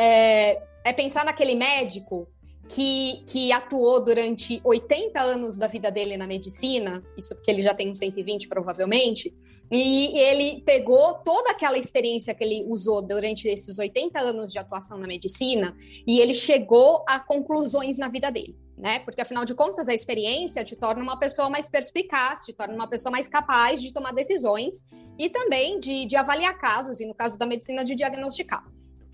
é, é pensar naquele médico que, que atuou durante 80 anos da vida dele na medicina, isso porque ele já tem uns 120 provavelmente, e ele pegou toda aquela experiência que ele usou durante esses 80 anos de atuação na medicina e ele chegou a conclusões na vida dele. Né? Porque afinal de contas, a experiência te torna uma pessoa mais perspicaz, te torna uma pessoa mais capaz de tomar decisões e também de, de avaliar casos, e no caso da medicina, de diagnosticar.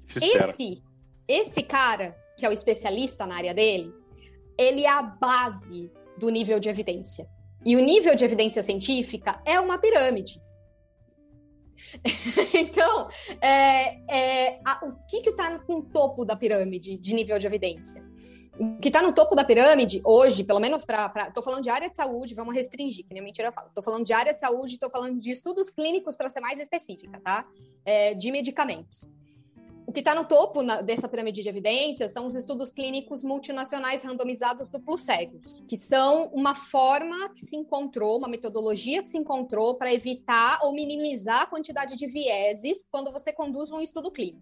Esse, esse cara que é o especialista na área dele, ele é a base do nível de evidência. E o nível de evidência científica é uma pirâmide. [laughs] então, é, é, a, o que está no topo da pirâmide de nível de evidência? O que está no topo da pirâmide hoje, pelo menos para. Estou falando de área de saúde, vamos restringir, que nem mentira eu falo. Estou falando de área de saúde, estou falando de estudos clínicos para ser mais específica, tá? É, de medicamentos. O que está no topo na, dessa pirâmide de evidências são os estudos clínicos multinacionais randomizados duplos cegos, que são uma forma que se encontrou, uma metodologia que se encontrou para evitar ou minimizar a quantidade de vieses quando você conduz um estudo clínico.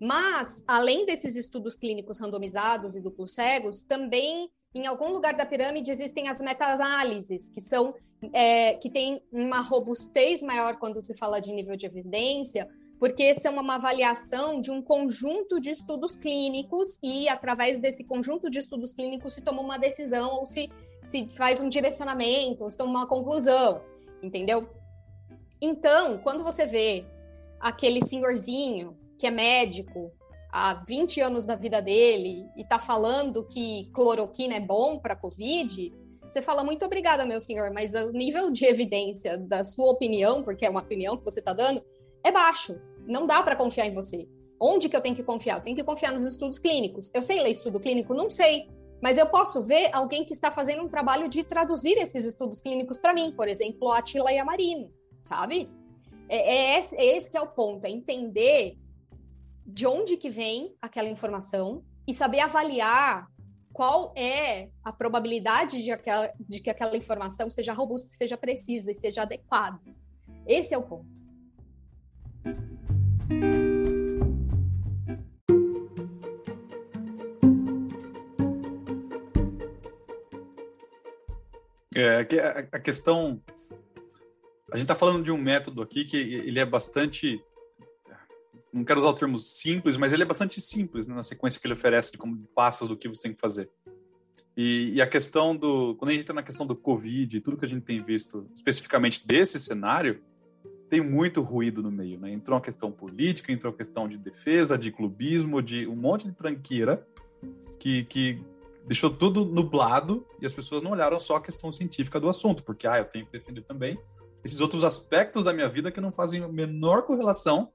Mas, além desses estudos clínicos randomizados e duplos cegos, também em algum lugar da pirâmide existem as meta-análises, que são é, que têm uma robustez maior quando se fala de nível de evidência, porque essa é uma avaliação de um conjunto de estudos clínicos e, através desse conjunto de estudos clínicos, se toma uma decisão ou se, se faz um direcionamento, ou se toma uma conclusão, entendeu? Então, quando você vê aquele senhorzinho que é médico há 20 anos da vida dele e está falando que cloroquina é bom para Covid, você fala muito obrigada, meu senhor, mas o nível de evidência da sua opinião, porque é uma opinião que você está dando, é baixo. Não dá para confiar em você. Onde que eu tenho que confiar? Eu tenho que confiar nos estudos clínicos. Eu sei ler estudo clínico? Não sei. Mas eu posso ver alguém que está fazendo um trabalho de traduzir esses estudos clínicos para mim, por exemplo, a Atila Yamarino, sabe? É, é, esse, é esse que é o ponto, é entender de onde que vem aquela informação e saber avaliar qual é a probabilidade de, aquela, de que aquela informação seja robusta, seja precisa e seja adequada. Esse é o ponto. É, a questão. A gente está falando de um método aqui que ele é bastante. Não quero usar o termo simples, mas ele é bastante simples né, na sequência que ele oferece de, como, passos do que você tem que fazer. E, e, a questão do. Quando a gente entra na questão do Covid, tudo que a gente tem visto especificamente desse cenário, tem muito ruído no meio, né? Entrou uma questão política, entrou uma questão de defesa, de clubismo, de um monte de tranqueira que, que deixou tudo nublado e as pessoas não olharam só a questão científica do assunto, porque, ah, eu tenho que defender também esses outros aspectos da minha vida que não fazem a menor correlação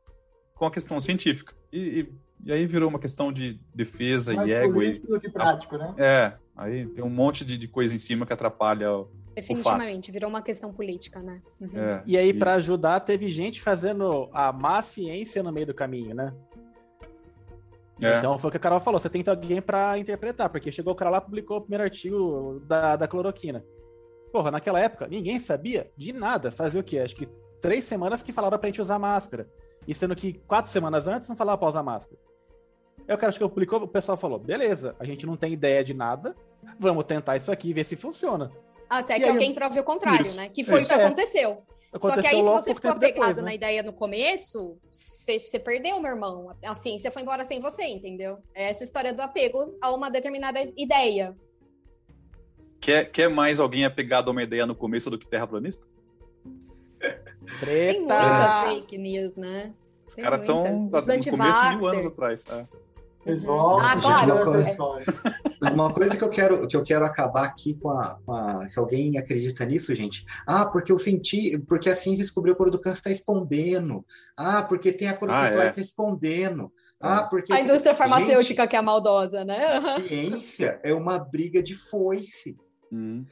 com a questão científica. E, e, e aí virou uma questão de defesa Mais e ego. que prático, né? É, aí tem um monte de, de coisa em cima que atrapalha o, Definitivamente, virou uma questão política, né? Uhum. É, e aí, e... para ajudar, teve gente fazendo a má ciência no meio do caminho, né? É. Então foi o que a Carol falou: você tem que ter alguém para interpretar, porque chegou o cara lá e publicou o primeiro artigo da, da cloroquina. Porra, naquela época, ninguém sabia de nada. Fazer o quê? Acho que três semanas que falaram pra gente usar máscara. E sendo que quatro semanas antes não falava pra usar máscara. Aí o cara que publicou, o pessoal falou: beleza, a gente não tem ideia de nada, vamos tentar isso aqui e ver se funciona. Até que aí, alguém prove o contrário, isso, né? Que foi o que é. aconteceu. Aconteceu Só que aí, se você ficou apegado depois, né? na ideia no começo, você, você, perdeu, meu irmão. A ciência foi embora sem você, entendeu? É essa história do apego a uma determinada ideia. Quer, quer mais alguém apegado a uma ideia no começo do que terraplanista? Tem muitas fake news, né? Os caras estão no começo mil anos atrás. É. Eles vão. Ah, claro. Uma coisa, [laughs] uma coisa, que eu quero que eu quero acabar aqui com a, com a, Se alguém acredita nisso, gente. Ah, porque eu senti. Porque a ciência descobriu o do câncer está escondendo. Ah, porque tem a cloroquina ah, é. está escondendo. Ah, porque. A indústria farmacêutica gente, que é maldosa, né? Ciência é uma briga de foice. Hum.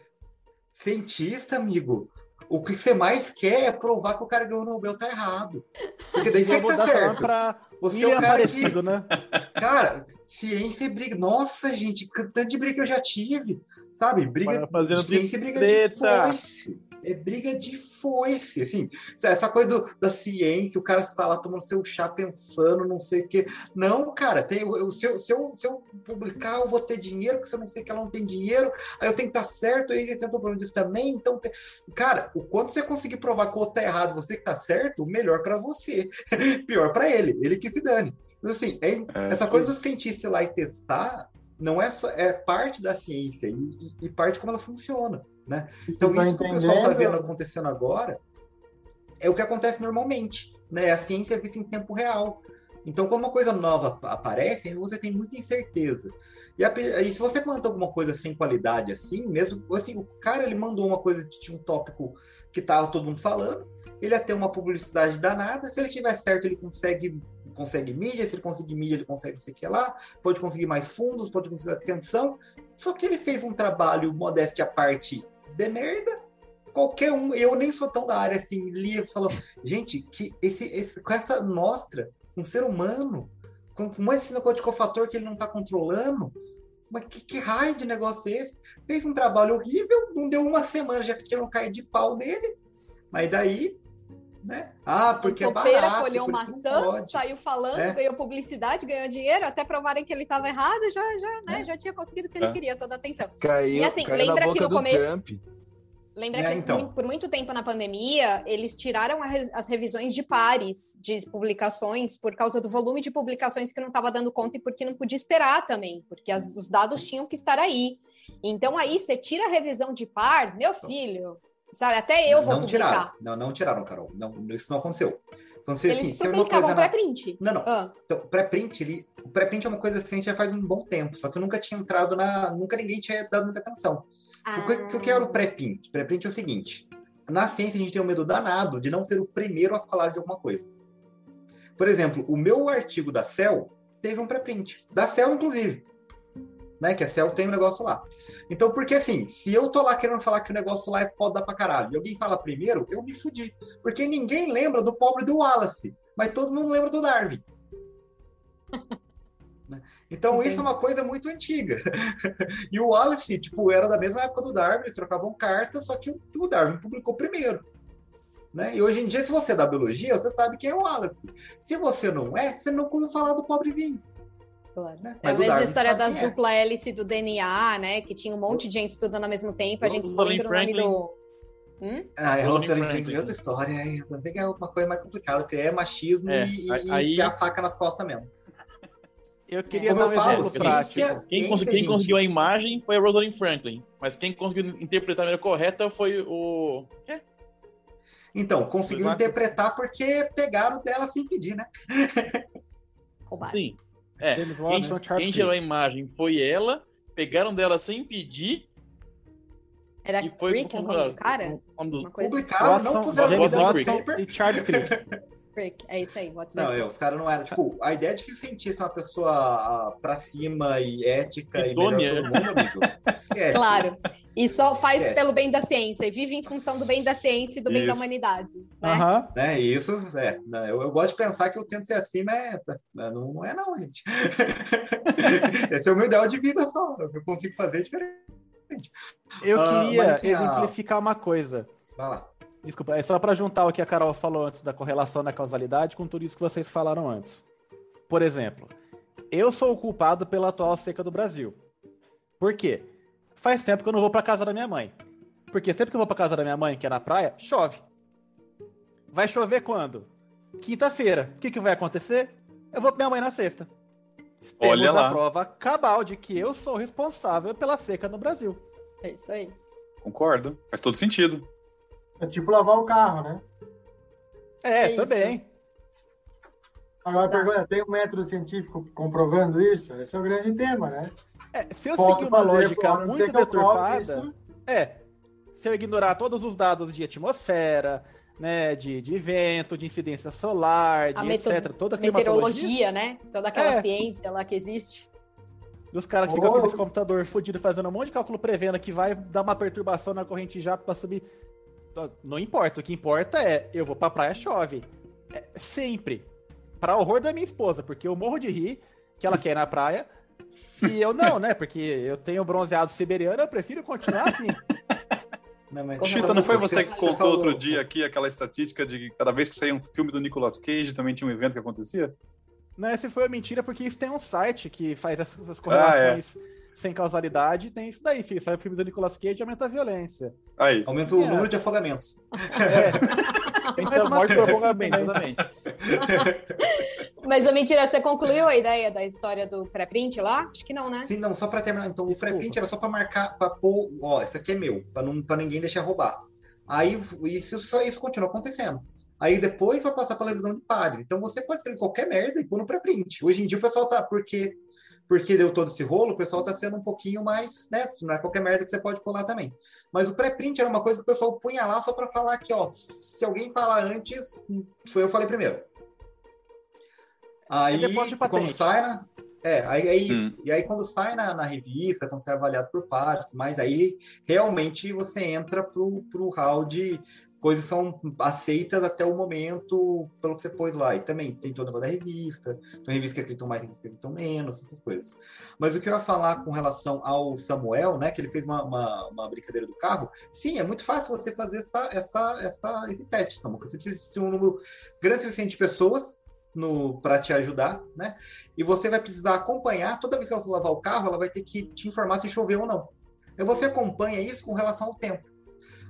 Cientista, amigo, o que você mais quer é provar que o cara ganhou o Nobel tá errado. Porque daí você tá certo. Pra... Você é o cara que... né? Cara, ciência e briga. Nossa, gente, tanto de briga que eu já tive. Sabe? Briga. Ciência e briga de foice é briga de foice, assim, essa coisa do, da ciência, o cara está lá tomando seu chá pensando, não sei o quê. Não, cara, tem, o, se, eu, se, eu, se eu publicar, eu vou ter dinheiro, porque se eu não sei que ela não tem dinheiro, aí eu tenho que estar certo, aí tem um problema disso também, então, tem... cara, o quanto você conseguir provar que o outro tá errado, você que tá certo, melhor para você, [laughs] pior para ele, ele que se dane. Então, assim, é, é, essa sim. coisa do cientista ir lá e testar, não é só, é parte da ciência e, e, e parte como ela funciona. Né? Então, isso que o pessoal está vendo acontecendo agora é o que acontece normalmente. Né? A ciência é vista em tempo real. Então, quando uma coisa nova aparece, você tem muita incerteza. E, a, e, se você manda alguma coisa sem qualidade assim, mesmo assim, o cara ele mandou uma coisa tinha um tópico que tava todo mundo falando, ele ia ter uma publicidade danada. Se ele tiver certo, ele consegue consegue mídia, se ele conseguir mídia, ele consegue não sei o que lá, pode conseguir mais fundos, pode conseguir atenção. Só que ele fez um trabalho modéstia à parte de merda. Qualquer um, eu nem sou tão da área assim, li e falou, gente, que esse, esse, com essa mostra, um ser humano, com, com esse negócio de cofator que ele não está controlando, mas que, que, raio de negócio é esse? Fez um trabalho horrível, não deu uma semana, já que tinham cair de pau nele, mas daí, né? Ah, porque o é barato. colheu uma maçã, saiu falando, é. ganhou publicidade, ganhou dinheiro, até provarem que ele estava errado, já, já, né, é. já tinha conseguido o que ele é. queria, toda a atenção. Caiu, e assim, lembra que no começo. Trump. Lembra é, que então. por muito tempo na pandemia, eles tiraram as revisões de pares de publicações por causa do volume de publicações que não estava dando conta e porque não podia esperar também, porque as, os dados tinham que estar aí. Então aí você tira a revisão de par, meu filho, sabe? Até eu vou não publicar. Tiraram. Não, não tiraram, Carol. Não, isso não aconteceu. Aconteceu assim, Eles publicavam pré-print. Não, não. Ah. Então, pré-print, ele... o pré-print é uma coisa assim já faz um bom tempo, só que eu nunca tinha entrado na. Nunca ninguém tinha dado muita atenção. Ah. O que, que eu quero pré-print? Pré-print é o seguinte: na ciência a gente tem um medo danado de não ser o primeiro a falar de alguma coisa. Por exemplo, o meu artigo da Cell teve um pré-print. Da Cell, inclusive. Né? Que a Cell tem um negócio lá. Então, porque assim, se eu tô lá querendo falar que o negócio lá é foda pra caralho, e alguém fala primeiro, eu me fudi. Porque ninguém lembra do pobre do Wallace, mas todo mundo lembra do Darwin. [laughs] Então, Entendi. isso é uma coisa muito antiga. [laughs] e o Wallace, tipo, era da mesma época do Darwin, eles trocavam cartas, só que o Darwin publicou primeiro. Né? E hoje em dia, se você é da biologia, você sabe quem é o Wallace. Se você não é, você não ouviu falar do pobrezinho. Claro. Né? É a mesma história das é. dupla hélice do DNA, né? Que tinha um monte de gente estudando ao mesmo tempo. A gente só lembra o nome do. Hum? Ah, é Rosalind Franklin é outra história. É uma coisa mais complicada, porque é machismo é, e, aí... e a faca nas costas mesmo. Eu queria Como dar um falo, exemplo prático. É quem, consegui, quem conseguiu a imagem foi a Rosalind Franklin, mas quem conseguiu interpretar a maneira correta foi o. Quê? Então, conseguiu interpretar porque pegaram dela sem pedir, né? Sim. É, quem, quem gerou a imagem foi ela, pegaram dela sem pedir. Era e foi Crick o nome do cara? Publicaram, não puseram Watson e Charles Crick. [laughs] Crick, é isso aí, Watson. Não, é, os caras não eram, tipo, a ideia de que cientista é uma pessoa ah, pra cima e ética e, e melhor todo mundo, amigo, esquece. Claro, e só faz esquece. pelo bem da ciência, e vive em função do bem da ciência e do bem da humanidade, né? Uhum. É, isso, é, eu, eu, gosto de pensar que eu tento ser assim, mas é, não, não é não, gente. [laughs] Esse é o meu ideal de vida só, eu consigo fazer diferente. Eu ah, queria uh, assim, exemplificar a... uma coisa. Vai lá. Desculpa, é só para juntar o que a Carol falou antes da correlação da causalidade com tudo isso que vocês falaram antes. Por exemplo, eu sou o culpado pela atual seca do Brasil. Por quê? Faz tempo que eu não vou para casa da minha mãe. Porque sempre que eu vou para casa da minha mãe, que é na praia, chove. Vai chover quando? Quinta-feira. O que, que vai acontecer? Eu vou pra minha mãe na sexta. Temos Olha lá. a prova cabal de que eu sou responsável pela seca no Brasil. É isso aí. Concordo. Faz todo sentido. É tipo lavar o carro, né? É, é também. Agora, Exato. pergunta, tem um método científico comprovando isso? Esse é o grande tema, né? É, se eu Posso seguir uma lógica muito deturpada, é, se eu ignorar todos os dados de atmosfera, né, de, de vento, de incidência solar, de a etc, toda a meteorologia, né? Toda aquela é. ciência lá que existe. E os caras que ficam com aquele computador fodido fazendo um monte de cálculo prevendo que vai dar uma perturbação na corrente jato para subir não importa, o que importa é eu vou pra praia, chove. É, sempre. Pra horror da minha esposa, porque eu morro de rir que ela quer ir na praia. E eu não, né? Porque eu tenho bronzeado siberiano, eu prefiro continuar assim. [laughs] Não, mas... Chita, não foi você que contou falou... outro dia aqui aquela estatística de que cada vez que saía um filme do Nicolas Cage também tinha um evento que acontecia? Não, essa foi a mentira, porque isso tem um site que faz essas correlações. Ah, é sem causalidade, tem isso daí, filho. Sai o filme do Nicolas Cage aumenta a violência. Aí. Aumenta o é. número de afogamentos. É. Tem mais morte por afogamento, exatamente. [laughs] Mas, mentira, você concluiu a ideia da história do pré-print lá? Acho que não, né? Sim, não, só para terminar. Então, Desculpa. o pré-print era só para marcar, para pôr, ó, isso aqui é meu, para não para ninguém deixar roubar. Aí isso só isso continua acontecendo. Aí depois vai passar para a visão de pálido. Então você pode escrever qualquer merda e pôr no pré-print. Hoje em dia o pessoal tá porque porque deu todo esse rolo, o pessoal está sendo um pouquinho mais, né? Não é qualquer merda que você pode pular também. Mas o pré-print era uma coisa que o pessoal punha lá só para falar que, ó, se alguém falar antes, foi eu falei primeiro. Aí, quando sai na, é, aí é isso. Hum. E aí, quando sai na, na, revista, quando você é avaliado por pares, mas aí realmente você entra pro, pro hall de coisas são aceitas até o momento pelo que você pôs lá. E também tem o negócio da revista, tem revistas que acreditam mais, revistas que acreditam menos, essas coisas. Mas o que eu ia falar com relação ao Samuel, né, que ele fez uma, uma, uma brincadeira do carro, sim, é muito fácil você fazer essa, essa, essa, esse teste, Samuel. Você precisa ter um número grande suficiente de pessoas para te ajudar, né? E você vai precisar acompanhar, toda vez que ela for lavar o carro, ela vai ter que te informar se choveu ou não. E você acompanha isso com relação ao tempo.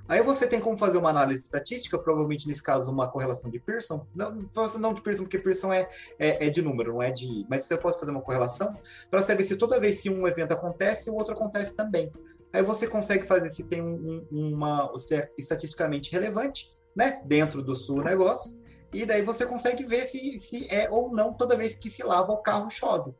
Aí você tem como fazer uma análise estatística, provavelmente nesse caso uma correlação de Pearson. Não, não de Pearson, porque Pearson é, é, é, de número, não é de. Mas você pode fazer uma correlação para saber se toda vez que um evento acontece, o outro acontece também. Aí você consegue fazer se tem um, uma. se é estatisticamente relevante, né? Dentro do seu negócio. E daí você consegue ver se, se é ou não toda vez que se lava o carro chove.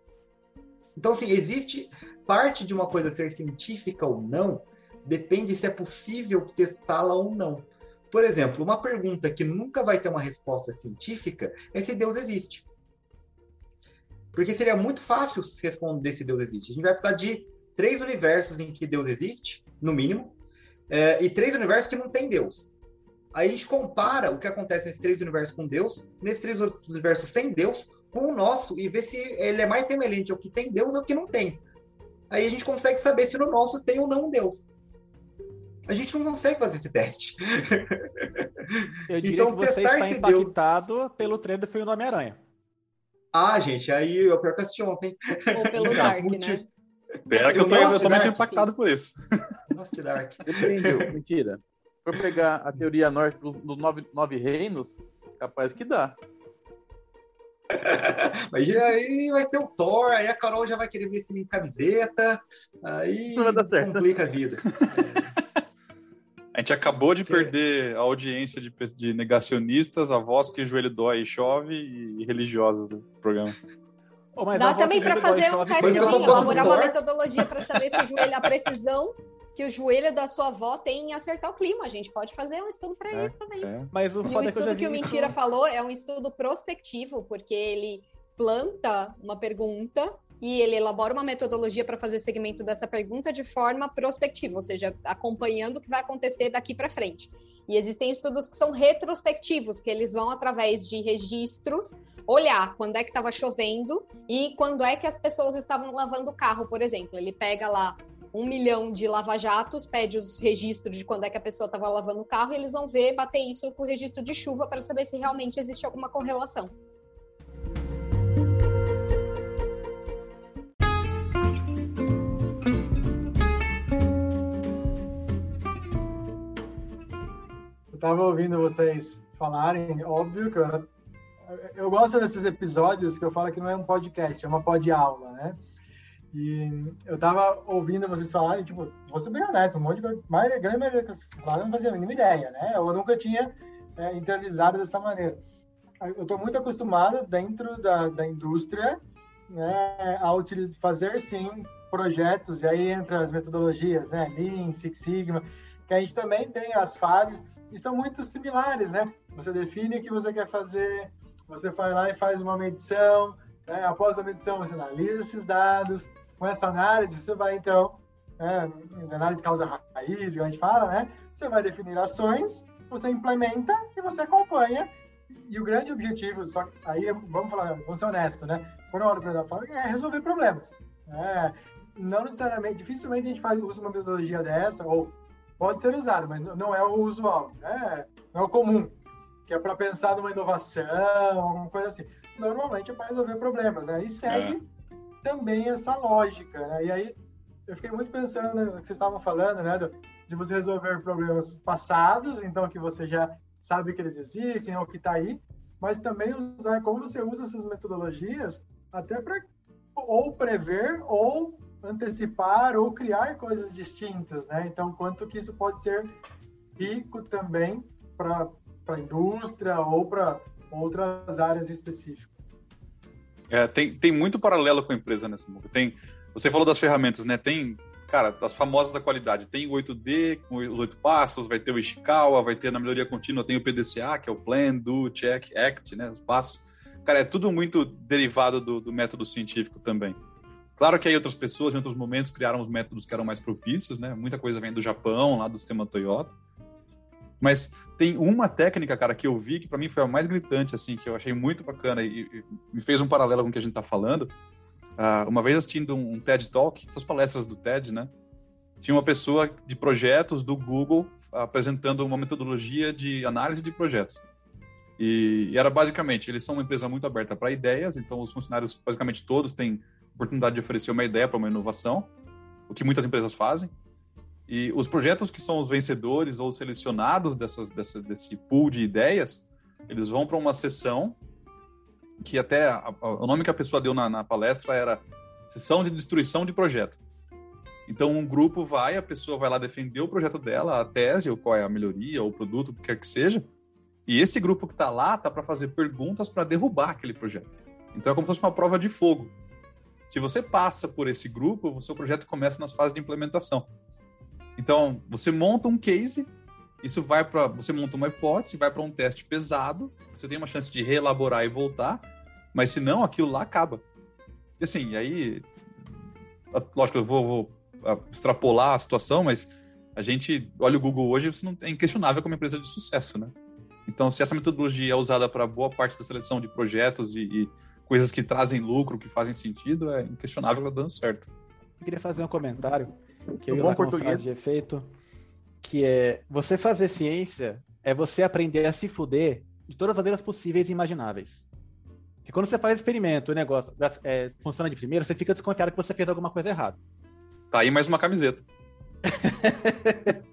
Então, assim, existe parte de uma coisa ser científica ou não, depende se é possível testá-la ou não. Por exemplo, uma pergunta que nunca vai ter uma resposta científica é se Deus existe. Porque seria muito fácil responder se Deus existe. A gente vai precisar de três universos em que Deus existe, no mínimo, é, e três universos que não tem Deus. Aí a gente compara o que acontece nesses três universos com Deus, nesses três universos sem Deus, com o nosso, e vê se ele é mais semelhante ao que tem Deus ou ao que não tem. Aí a gente consegue saber se no nosso tem ou não Deus. A gente não consegue fazer esse teste. Eu diria então, que você está impactado Deus... pelo treino do filme do Homem-Aranha. Ah, gente, aí eu pior que assisti ontem. Ou pelo [laughs] Dark, né? Pera que eu tô, eu tô muito impactado por isso. Nossa, Dark. Depende, mentira. Se for pegar a teoria norte dos nove, nove reinos, capaz que dá. [laughs] Mas aí vai ter o Thor, aí a Carol já vai querer ver se camiseta, aí complica a vida. [laughs] A gente acabou de que... perder a audiência de, de negacionistas, avós que joelho dói e chove e religiosas do programa. Oh, Dá também para fazer um testezinho, elaborar uma metodologia para saber se o joelho, a precisão que o joelho da sua avó tem em acertar o clima. A gente pode fazer um estudo para é, isso também. É. Mas o, e o é estudo que, o Mentira isso... falou é um estudo prospectivo, porque ele planta uma pergunta e ele elabora uma metodologia para fazer segmento dessa pergunta de forma prospectiva, ou seja, acompanhando o que vai acontecer daqui para frente. E existem estudos que são retrospectivos, que eles vão através de registros olhar quando é que estava chovendo e quando é que as pessoas estavam lavando o carro, por exemplo. Ele pega lá um milhão de lava-jatos, pede os registros de quando é que a pessoa estava lavando o carro e eles vão ver, bater isso com o registro de chuva para saber se realmente existe alguma correlação. Tava ouvindo vocês falarem, óbvio que eu era... Eu gosto desses episódios que eu falo que não é um podcast, é uma pod aula, né? E eu tava ouvindo vocês falarem, tipo, vou ser bem honesto, um monte de coisa, maioria, grande maioria que vocês falaram, eu não fazia a mínima ideia, né? Eu nunca tinha é, internalizado dessa maneira. Eu estou muito acostumado dentro da, da indústria né, a utilizar, fazer sim projetos, e aí entra as metodologias, né? Lean, Six Sigma, que a gente também tem as fases, e são muito similares, né? Você define o que você quer fazer, você vai lá e faz uma medição, né? após a medição você analisa esses dados, com essa análise você vai então, né, análise causa raiz, que a gente fala, né? Você vai definir ações, você implementa e você acompanha. E o grande objetivo, só aí vamos falar, vamos ser honestos, né? Quando eu olho para fala, é resolver problemas. É, não necessariamente, dificilmente a gente faz de uma metodologia dessa, ou pode ser usado, mas não é o usual, né? não é o comum, que é para pensar numa inovação, alguma coisa assim. Normalmente é para resolver problemas, né? E segue é. também essa lógica, né? E aí eu fiquei muito pensando no que vocês estavam falando, né? De você resolver problemas passados, então que você já sabe que eles existem ou que está aí, mas também usar como você usa essas metodologias até para ou prever ou antecipar ou criar coisas distintas, né? Então, quanto que isso pode ser rico também para a indústria ou para outras áreas específicas. É, tem, tem muito paralelo com a empresa nessa música. Tem, você falou das ferramentas, né? Tem, cara, das famosas da qualidade. Tem o 8D, com os oito passos, vai ter o Ishikawa, vai ter na melhoria contínua, tem o PDCA, que é o Plan, Do, Check, Act, né? Os passos. Cara, é tudo muito derivado do, do método científico também. Claro que aí outras pessoas, em outros momentos, criaram os métodos que eram mais propícios, né? Muita coisa vem do Japão, lá do sistema Toyota. Mas tem uma técnica, cara, que eu vi que para mim foi a mais gritante, assim, que eu achei muito bacana e, e me fez um paralelo com o que a gente tá falando. Uh, uma vez assistindo um, um TED Talk, essas palestras do TED, né? Tinha uma pessoa de projetos do Google apresentando uma metodologia de análise de projetos. E, e era basicamente, eles são uma empresa muito aberta para ideias, então os funcionários, basicamente todos, têm oportunidade de oferecer uma ideia para uma inovação, o que muitas empresas fazem. E os projetos que são os vencedores ou selecionados dessas, dessa, desse pool de ideias, eles vão para uma sessão que até a, a, o nome que a pessoa deu na, na, palestra era sessão de destruição de projeto. Então um grupo vai, a pessoa vai lá defender o projeto dela, a tese, ou qual é a melhoria, ou o produto, o que quer que seja. E esse grupo que está lá está para fazer perguntas para derrubar aquele projeto. Então é como se fosse uma prova de fogo. Se você passa por esse grupo, o seu projeto começa nas fases de implementação. Então, você monta um case, isso vai para. Você monta uma hipótese, vai para um teste pesado, você tem uma chance de reelaborar e voltar, mas se não, aquilo lá acaba. E assim, aí. Lógico, eu vou, vou extrapolar a situação, mas a gente olha o Google hoje, você não, é inquestionável como empresa de sucesso, né? Então, se essa metodologia é usada para boa parte da seleção de projetos e, e coisas que trazem lucro, que fazem sentido, é inquestionável que tá dando certo. Eu queria fazer um comentário que eu ia usar frase de efeito, que é você fazer ciência é você aprender a se fuder de todas as maneiras possíveis e imagináveis. Porque quando você faz experimento, o negócio é, funciona de primeiro, você fica desconfiado que você fez alguma coisa errada. Tá aí mais uma camiseta. [laughs]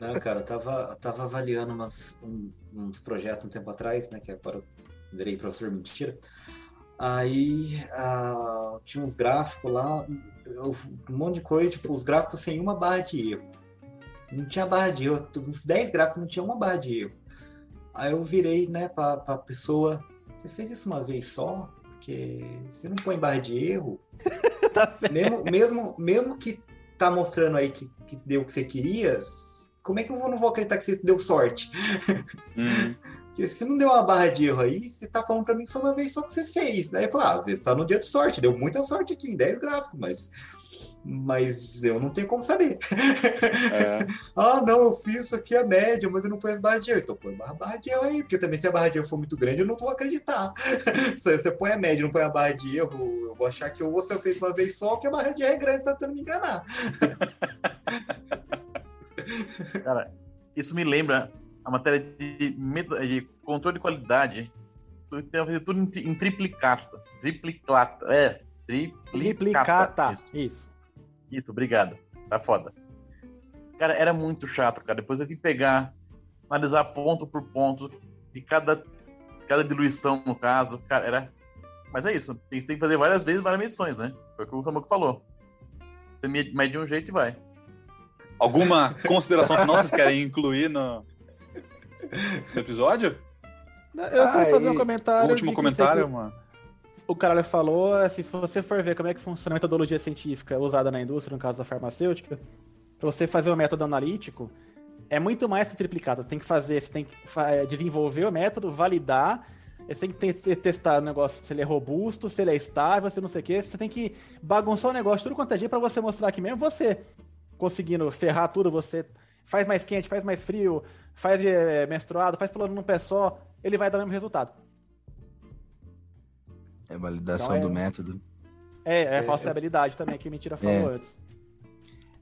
Não, cara, eu tava, tava avaliando umas, um, uns projetos um tempo atrás, né? Que agora virei professor mentira. Aí uh, tinha uns gráficos lá, um monte de coisa, tipo, os gráficos sem uma barra de erro. Não tinha barra de erro, os 10 gráficos não tinha uma barra de erro. Aí eu virei, né, pra, pra pessoa, você fez isso uma vez só? Porque você não põe barra de erro. [laughs] tá mesmo, mesmo, mesmo que tá mostrando aí que, que deu o que você queria, como é que eu não vou acreditar que você deu sorte? Uhum. Porque se não deu uma barra de erro aí, você tá falando para mim que foi uma vez só que você fez. Daí eu falo, ah, às vezes tá no dia de sorte, deu muita sorte aqui em 10 gráficos, mas, mas eu não tenho como saber. É. [laughs] ah, não, eu fiz isso aqui a média, mas eu não ponho barra de erro. Então põe barra, barra de erro aí, porque também se a barra de erro for muito grande, eu não vou acreditar. [laughs] se você põe a média e não põe a barra de erro, eu vou achar que ou você fez uma vez só, que a barra de erro é grande, tá tentando me enganar. [laughs] Cara, isso me lembra a matéria de, de controle de qualidade. Tem que fazer tudo em, em triplicata. Triplicata. É, triplicata. Triplicata. Isso. isso. Isso, obrigado. Tá foda. Cara, era muito chato, cara. Depois eu tinha que pegar, analisar ponto por ponto de cada, cada diluição, no caso. Cara, era. Mas é isso. Tem, tem que fazer várias vezes várias medições, né? Foi o que o Samuco falou. Você mede um jeito e vai. Alguma consideração final vocês querem incluir no [laughs] episódio? Eu só ah, fazer um comentário. O último comentário, mano. O cara falou, assim, se você for ver como é que funciona a metodologia científica usada na indústria, no caso da farmacêutica, para você fazer o método analítico, é muito mais que triplicado. Você tem que fazer, você tem que é, desenvolver o método, validar, você tem que testar o negócio se ele é robusto, se ele é estável, se não sei o quê. Você tem que bagunçar o negócio tudo quanto é jeito para você mostrar que mesmo você conseguindo ferrar tudo, você faz mais quente, faz mais frio, faz é, menstruado, faz plano num pé só, ele vai dar o mesmo resultado. É validação então, é... do método. É, é, é falsibilidade também, que Mentira falou é. antes.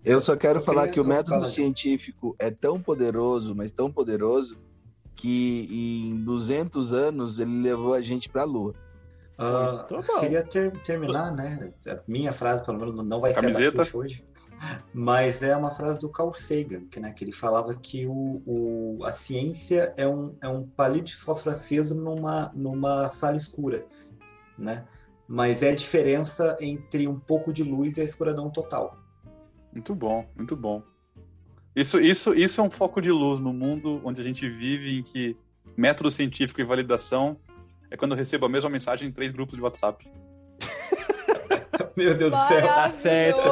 Eu só quero só falar que o método científico é tão poderoso, mas tão poderoso, que em 200 anos ele levou a gente para a Lua. Uh, queria ter, terminar, né? A minha frase, pelo menos, não vai Camiseta. ser da hoje. Mas é uma frase do Carl Sagan, que, né, que ele falava que o, o, a ciência é um, é um palito de fósforo aceso numa, numa sala escura, né? Mas é a diferença entre um pouco de luz e a escuridão total. Muito bom, muito bom. Isso, isso, isso é um foco de luz no mundo onde a gente vive, em que método científico e validação é quando eu recebo a mesma mensagem em três grupos de WhatsApp. [laughs] Meu Deus do céu. Tá certo.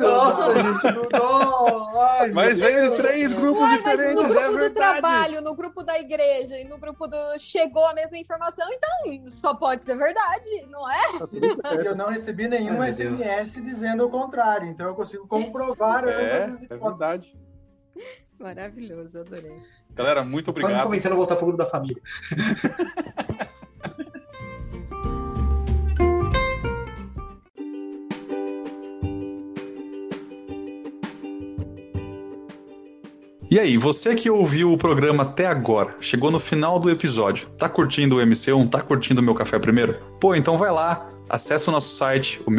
Nossa, gente, não. Ai, Mas vem de três grupos Ué, diferentes, no grupo é do verdade. trabalho, no grupo da igreja e no grupo do chegou a mesma informação, então só pode ser verdade, não é? [laughs] Eu não recebi nenhum Ai, SMS Deus. dizendo o contrário, então eu consigo comprovar é, ambas as É verdade. Maravilhoso, adorei. Galera, muito obrigado. Quando começando a voltar pro grupo da família. [laughs] E aí, você que ouviu o programa até agora, chegou no final do episódio, tá curtindo o MC1, tá curtindo o Meu Café Primeiro? Pô, então vai lá, acessa o nosso site, o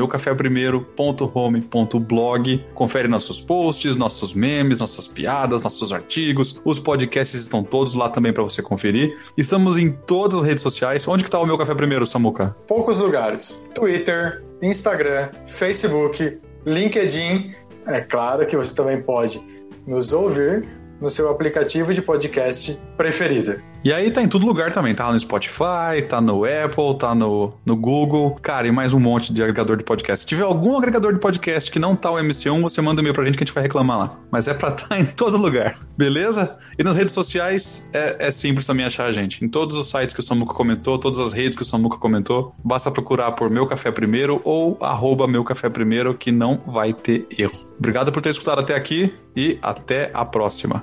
confere nossos posts, nossos memes, nossas piadas, nossos artigos, os podcasts estão todos lá também para você conferir. Estamos em todas as redes sociais. Onde que tá o Meu Café Primeiro, Samuca? Poucos lugares. Twitter, Instagram, Facebook, LinkedIn. É claro que você também pode nos ouvir no seu aplicativo de podcast preferido. E aí tá em todo lugar também, tá no Spotify, tá no Apple, tá no, no Google, cara, e mais um monte de agregador de podcast. Se tiver algum agregador de podcast que não tá o MC1, você manda um e-mail pra gente que a gente vai reclamar lá. Mas é pra [laughs] tá em todo lugar, beleza? E nas redes sociais é, é simples também achar a gente. Em todos os sites que o Samuca comentou, todas as redes que o Samuca comentou, basta procurar por Meu Café Primeiro ou arroba Meu Café Primeiro que não vai ter erro. Obrigado por ter escutado até aqui e até a próxima.